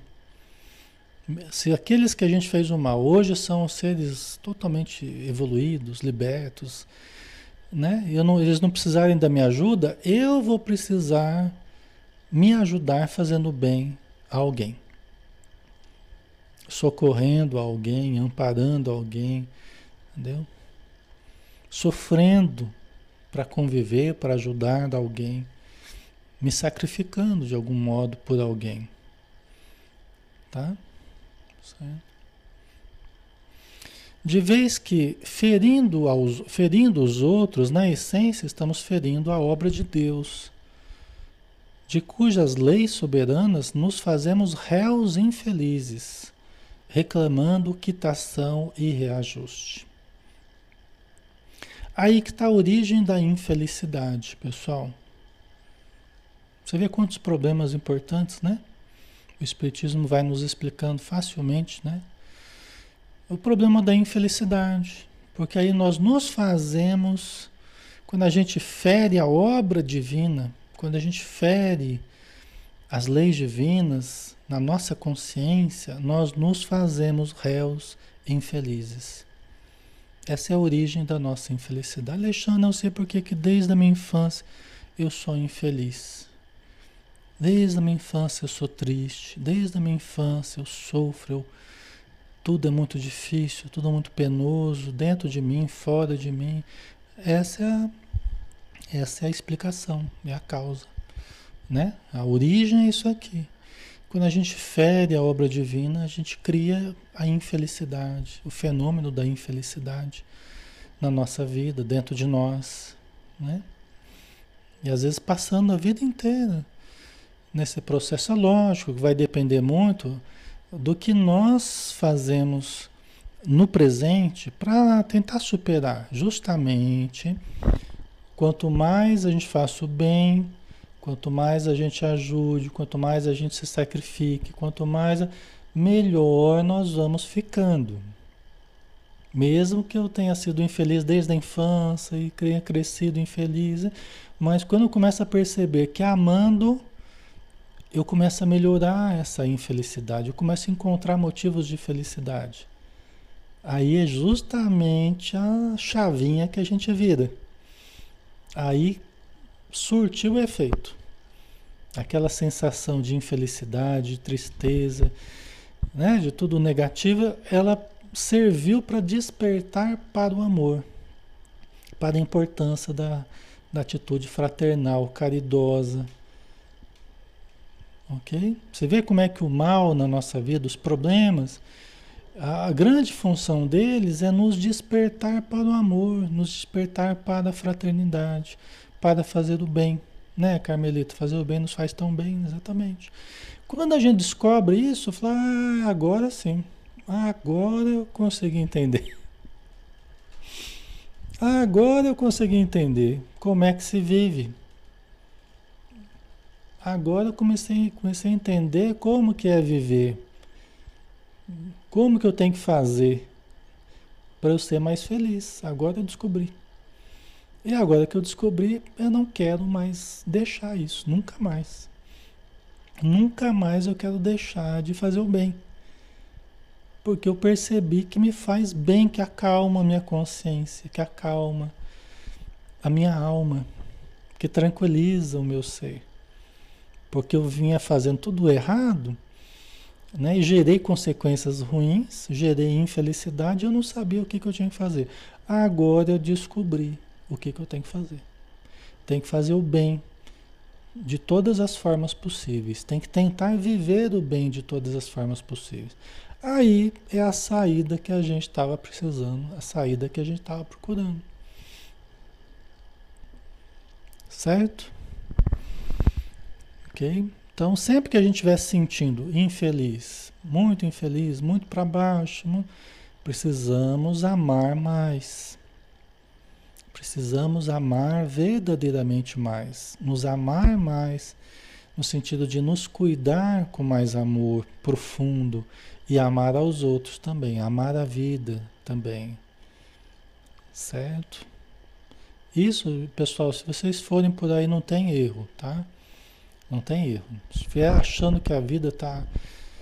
Se aqueles que a gente fez o mal hoje são seres totalmente evoluídos, libertos, né? Eu não, eles não precisarem da minha ajuda, eu vou precisar me ajudar fazendo bem a alguém. Socorrendo alguém, amparando alguém, entendeu? Sofrendo para conviver, para ajudar alguém, me sacrificando de algum modo por alguém. Tá? Certo? De vez que, ferindo, aos, ferindo os outros, na essência estamos ferindo a obra de Deus, de cujas leis soberanas nos fazemos réus infelizes, reclamando quitação e reajuste. Aí que está a origem da infelicidade, pessoal. Você vê quantos problemas importantes, né? O Espiritismo vai nos explicando facilmente, né? O problema da infelicidade. Porque aí nós nos fazemos, quando a gente fere a obra divina, quando a gente fere as leis divinas na nossa consciência, nós nos fazemos réus infelizes. Essa é a origem da nossa infelicidade. Alexandre, não sei por que desde a minha infância eu sou infeliz. Desde a minha infância eu sou triste, desde a minha infância eu sofro, eu, tudo é muito difícil, tudo é muito penoso, dentro de mim, fora de mim. Essa é a, essa é a explicação, é a causa. Né? A origem é isso aqui. Quando a gente fere a obra divina, a gente cria a infelicidade, o fenômeno da infelicidade. na nossa vida, dentro de nós, né? E às vezes passando a vida inteira nesse processo. É lógico que vai depender muito do que nós fazemos no presente para tentar superar. Justamente, quanto mais a gente faça o bem, quanto mais a gente ajude, quanto mais a gente se sacrifique, quanto mais melhor nós vamos ficando. Mesmo que eu tenha sido infeliz desde a infância e tenha crescido infeliz, mas quando eu começo a perceber que amando, eu começo a melhorar essa infelicidade, eu começo a encontrar motivos de felicidade. Aí é justamente a chavinha que a gente vira. Aí surtiu o efeito. Aquela sensação de infelicidade, de tristeza, né, de tudo negativo, ela serviu para despertar para o amor, para a importância da, da atitude fraternal, caridosa. Ok? Você vê como é que o mal na nossa vida, os problemas, a grande função deles é nos despertar para o amor, nos despertar para a fraternidade, para fazer o bem. Né, Carmelito? Fazer o bem nos faz tão bem, exatamente. Quando a gente descobre isso, fala, ah, agora sim, agora eu consegui entender. Agora eu consegui entender como é que se vive. Agora eu comecei, comecei a entender como que é viver. Como que eu tenho que fazer para eu ser mais feliz? Agora eu descobri. E agora que eu descobri, eu não quero mais deixar isso, nunca mais. Nunca mais eu quero deixar de fazer o bem. Porque eu percebi que me faz bem, que acalma a minha consciência, que acalma a minha alma, que tranquiliza o meu ser. Porque eu vinha fazendo tudo errado né? E gerei consequências ruins, gerei infelicidade, eu não sabia o que, que eu tinha que fazer. Agora eu descobri o que, que eu tenho que fazer. Tem que fazer o bem de todas as formas possíveis. Tem que tentar viver o bem de todas as formas possíveis. Aí é a saída que a gente estava precisando, a saída que a gente estava procurando. Certo? Ok? Então, sempre que a gente estiver se sentindo infeliz, muito infeliz, muito para baixo, precisamos amar mais. Precisamos amar verdadeiramente mais, nos amar mais, no sentido de nos cuidar com mais amor profundo e amar aos outros também, amar a vida também. Certo? Isso, pessoal, se vocês forem por aí, não tem erro, tá? Não tem erro. Se estiver achando que a vida está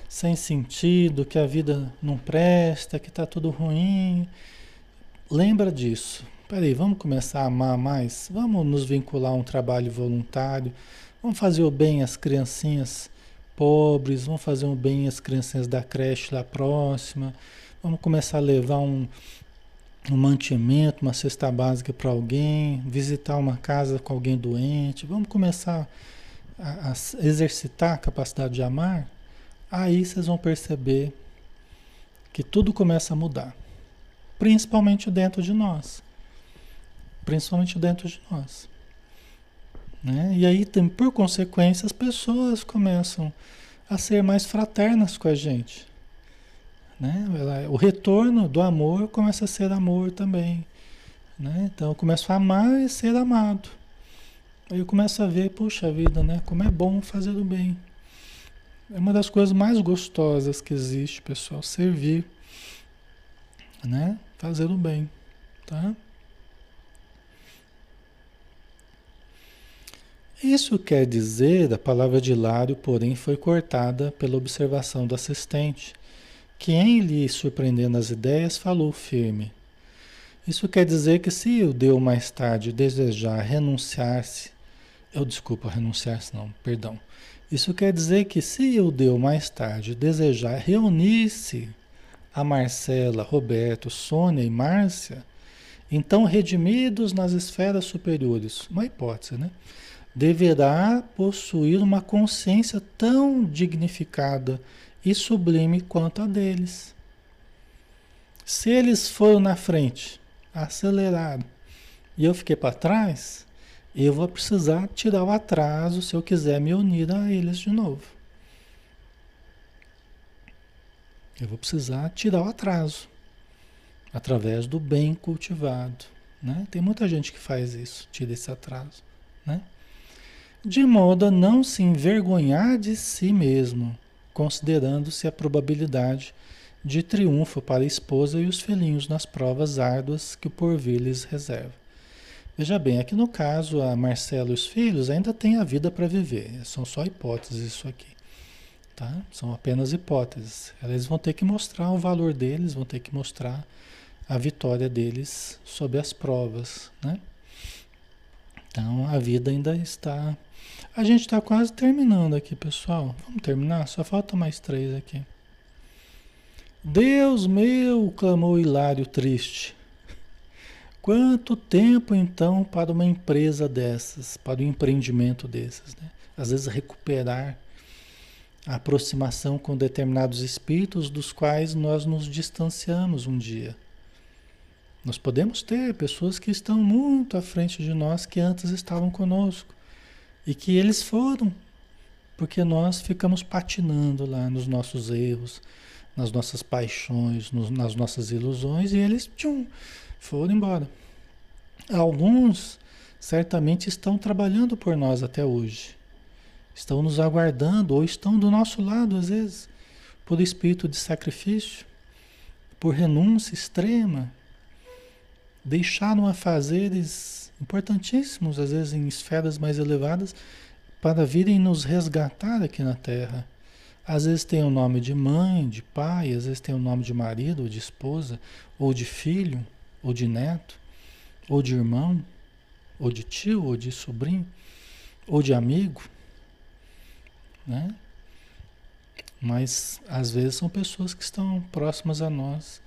sem sentido, que a vida não presta, que está tudo ruim, lembra disso. Peraí, vamos começar a amar mais? Vamos nos vincular a um trabalho voluntário? Vamos fazer o bem às criancinhas pobres? Vamos fazer o bem às criancinhas da creche lá próxima? Vamos começar a levar um, um mantimento, uma cesta básica para alguém? Visitar uma casa com alguém doente? Vamos começar a exercitar a capacidade de amar, aí vocês vão perceber que tudo começa a mudar. Principalmente dentro de nós. Principalmente dentro de nós. Né? E aí, tem, por consequência, as pessoas começam a ser mais fraternas com a gente. Né? O retorno do amor começa a ser amor também. Né? Então eu começo a amar e ser amado. Aí eu começo a ver, puxa vida, né? Como é bom fazer o bem. É uma das coisas mais gostosas que existe, pessoal, servir, né? Fazer o bem, tá? Isso quer dizer, a palavra de Lário, porém, foi cortada pela observação do assistente, que em lhe surpreendendo as ideias, falou firme. Isso quer dizer que se o deu mais tarde desejar renunciar-se eu desculpa renunciar, não, perdão. Isso quer dizer que se o deu mais tarde desejar reunir-se a Marcela, Roberto, Sônia e Márcia, então redimidos nas esferas superiores, uma hipótese, né? Deverá possuir uma consciência tão dignificada e sublime quanto a deles. Se eles foram na frente, aceleraram e eu fiquei para trás, eu vou precisar tirar o atraso se eu quiser me unir a eles de novo. Eu vou precisar tirar o atraso através do bem cultivado. Né? Tem muita gente que faz isso, tira esse atraso. Né? De modo a não se envergonhar de si mesmo, considerando-se a probabilidade de triunfo para a esposa e os filhinhos nas provas árduas que o porvir lhes reserva. Veja bem, aqui no caso, a Marcelo e os filhos ainda têm a vida para viver. São só hipóteses isso aqui. Tá? São apenas hipóteses. Eles vão ter que mostrar o valor deles, vão ter que mostrar a vitória deles sobre as provas. Né? Então a vida ainda está. A gente está quase terminando aqui, pessoal. Vamos terminar? Só falta mais três aqui. Deus meu, clamou Hilário triste. Quanto tempo então para uma empresa dessas, para um empreendimento desses, né? Às vezes recuperar a aproximação com determinados espíritos dos quais nós nos distanciamos um dia. Nós podemos ter pessoas que estão muito à frente de nós que antes estavam conosco e que eles foram porque nós ficamos patinando lá nos nossos erros, nas nossas paixões, nos, nas nossas ilusões, e eles tchum, foram embora. Alguns certamente estão trabalhando por nós até hoje, estão nos aguardando ou estão do nosso lado, às vezes, por espírito de sacrifício, por renúncia extrema, deixaram afazeres importantíssimos, às vezes em esferas mais elevadas, para virem nos resgatar aqui na Terra. Às vezes tem o nome de mãe, de pai, às vezes tem o nome de marido, ou de esposa, ou de filho, ou de neto, ou de irmão, ou de tio, ou de sobrinho, ou de amigo, né? Mas às vezes são pessoas que estão próximas a nós,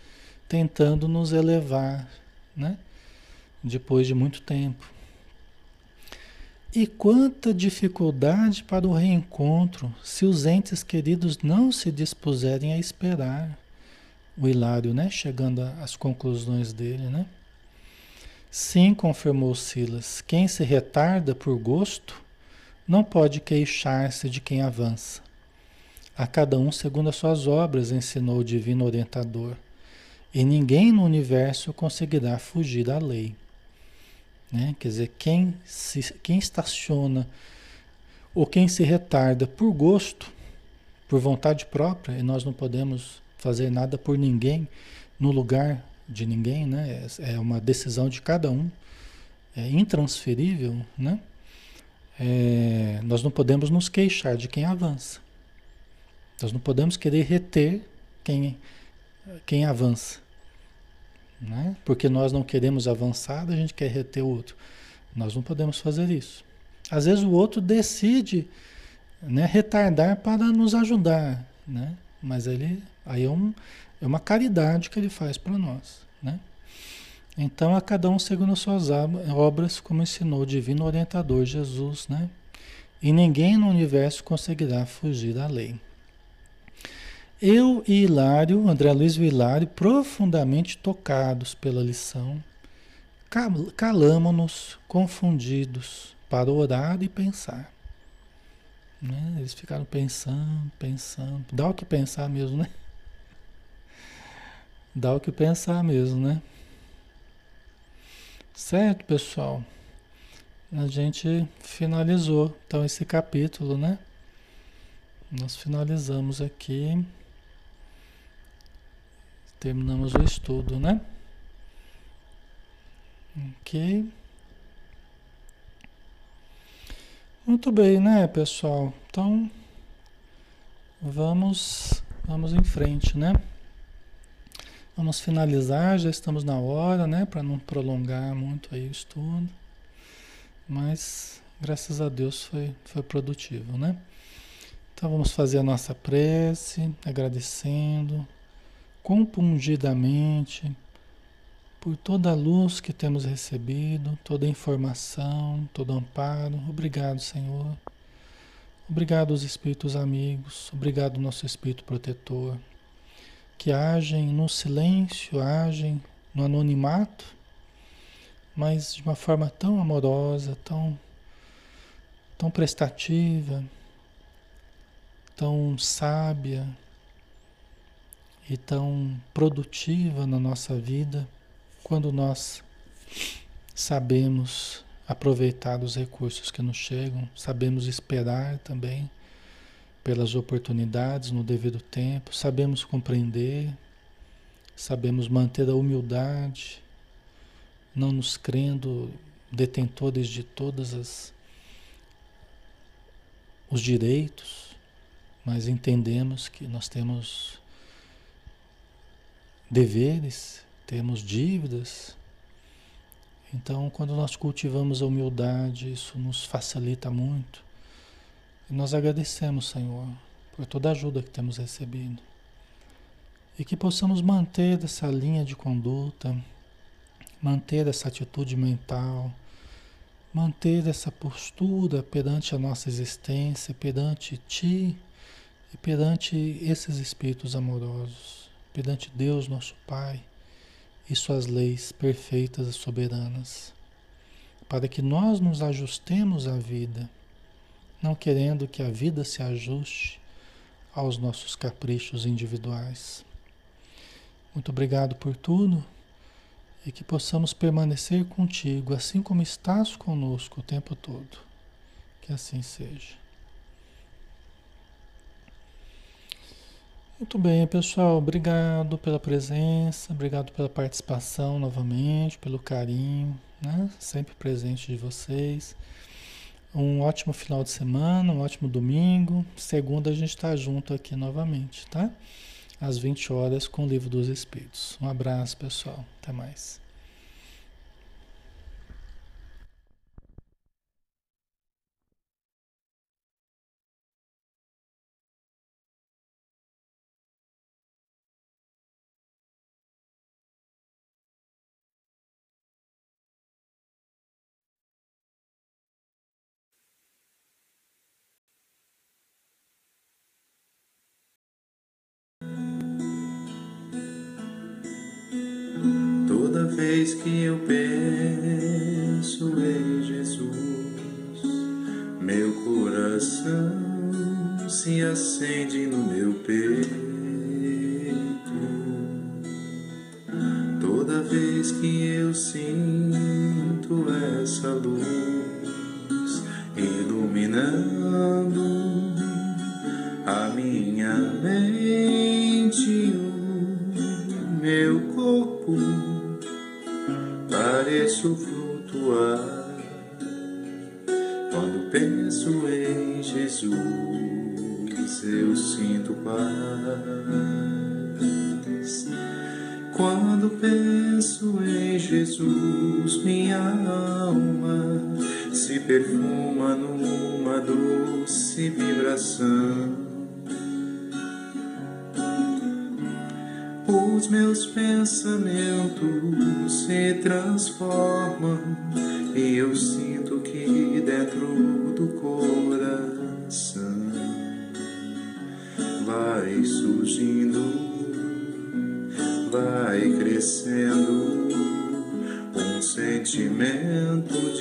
tentando nos elevar, né? Depois de muito tempo. E quanta dificuldade para o reencontro se os entes queridos não se dispuserem a esperar. O Hilário, né? Chegando às conclusões dele, né? Sim, confirmou Silas. Quem se retarda por gosto não pode queixar-se de quem avança. A cada um segundo as suas obras, ensinou o divino orientador. E ninguém no universo conseguirá fugir da lei. Né? Quer dizer, quem, se, quem estaciona ou quem se retarda por gosto, por vontade própria, e nós não podemos fazer nada por ninguém no lugar de ninguém, né? É, uma decisão de cada um, é intransferível, né? É, nós não podemos nos queixar de quem avança. Nós não podemos querer reter quem, quem avança. Né? Porque nós não queremos avançar, a gente quer reter o outro. Nós não podemos fazer isso. Às vezes o outro decide né, retardar para nos ajudar, né? mas ele aí é, um, é uma caridade que ele faz para nós. Né? Então, a cada um segundo as suas obras, como ensinou o divino orientador Jesus, né? E ninguém no universo conseguirá fugir da lei. Eu e Hilário, André Luiz e Hilário, profundamente tocados pela lição, calamos-nos confundidos para orar e pensar. Né? Eles ficaram pensando, pensando. Dá o que pensar mesmo, né? Dá o que pensar mesmo, né? Certo, pessoal? A gente finalizou então esse capítulo, né? Nós finalizamos aqui. Terminamos o estudo, né? Ok. Muito bem, né, pessoal? Então, vamos, vamos em frente, né? Vamos finalizar, já estamos na hora, né? Para não prolongar muito aí o estudo. Mas, graças a Deus, foi, foi produtivo, né? Então, vamos fazer a nossa prece, agradecendo compungidamente por toda a luz que temos recebido, toda a informação, todo amparo. Obrigado, Senhor. Obrigado aos espíritos amigos, obrigado nosso espírito protetor, que agem no silêncio, agem no anonimato, mas de uma forma tão amorosa, tão, tão prestativa, tão sábia e tão produtiva na nossa vida quando nós sabemos aproveitar os recursos que nos chegam, sabemos esperar também pelas oportunidades no devido tempo, sabemos compreender, sabemos manter a humildade, não nos crendo detentores de todas as os direitos, mas entendemos que nós temos deveres, temos dívidas. Então, quando nós cultivamos a humildade, isso nos facilita muito. Nós agradecemos, Senhor, por toda a ajuda que temos recebido. E que possamos manter essa linha de conduta, manter essa atitude mental, manter essa postura perante a nossa existência, perante Ti e perante esses espíritos amorosos, perante Deus, nosso Pai, e Suas leis perfeitas e soberanas, para que nós nos ajustemos à vida não querendo que a vida se ajuste aos nossos caprichos individuais. Muito obrigado por tudo e que possamos permanecer contigo, assim como estás conosco o tempo todo. Que assim seja. Muito bem, pessoal. Obrigado pela presença, obrigado pela participação novamente, pelo carinho, né? Sempre presente de vocês. Um ótimo final de semana, um ótimo domingo. Segunda a gente está junto aqui novamente, tá? Às 20 horas com o Livro dos Espíritos. Um abraço, pessoal. Até mais. Jesus. Minha alma se perfuma numa doce vibração os meus pensamentos se transformam e eu sinto que dentro do coração vai surgindo, vai crescendo sentimento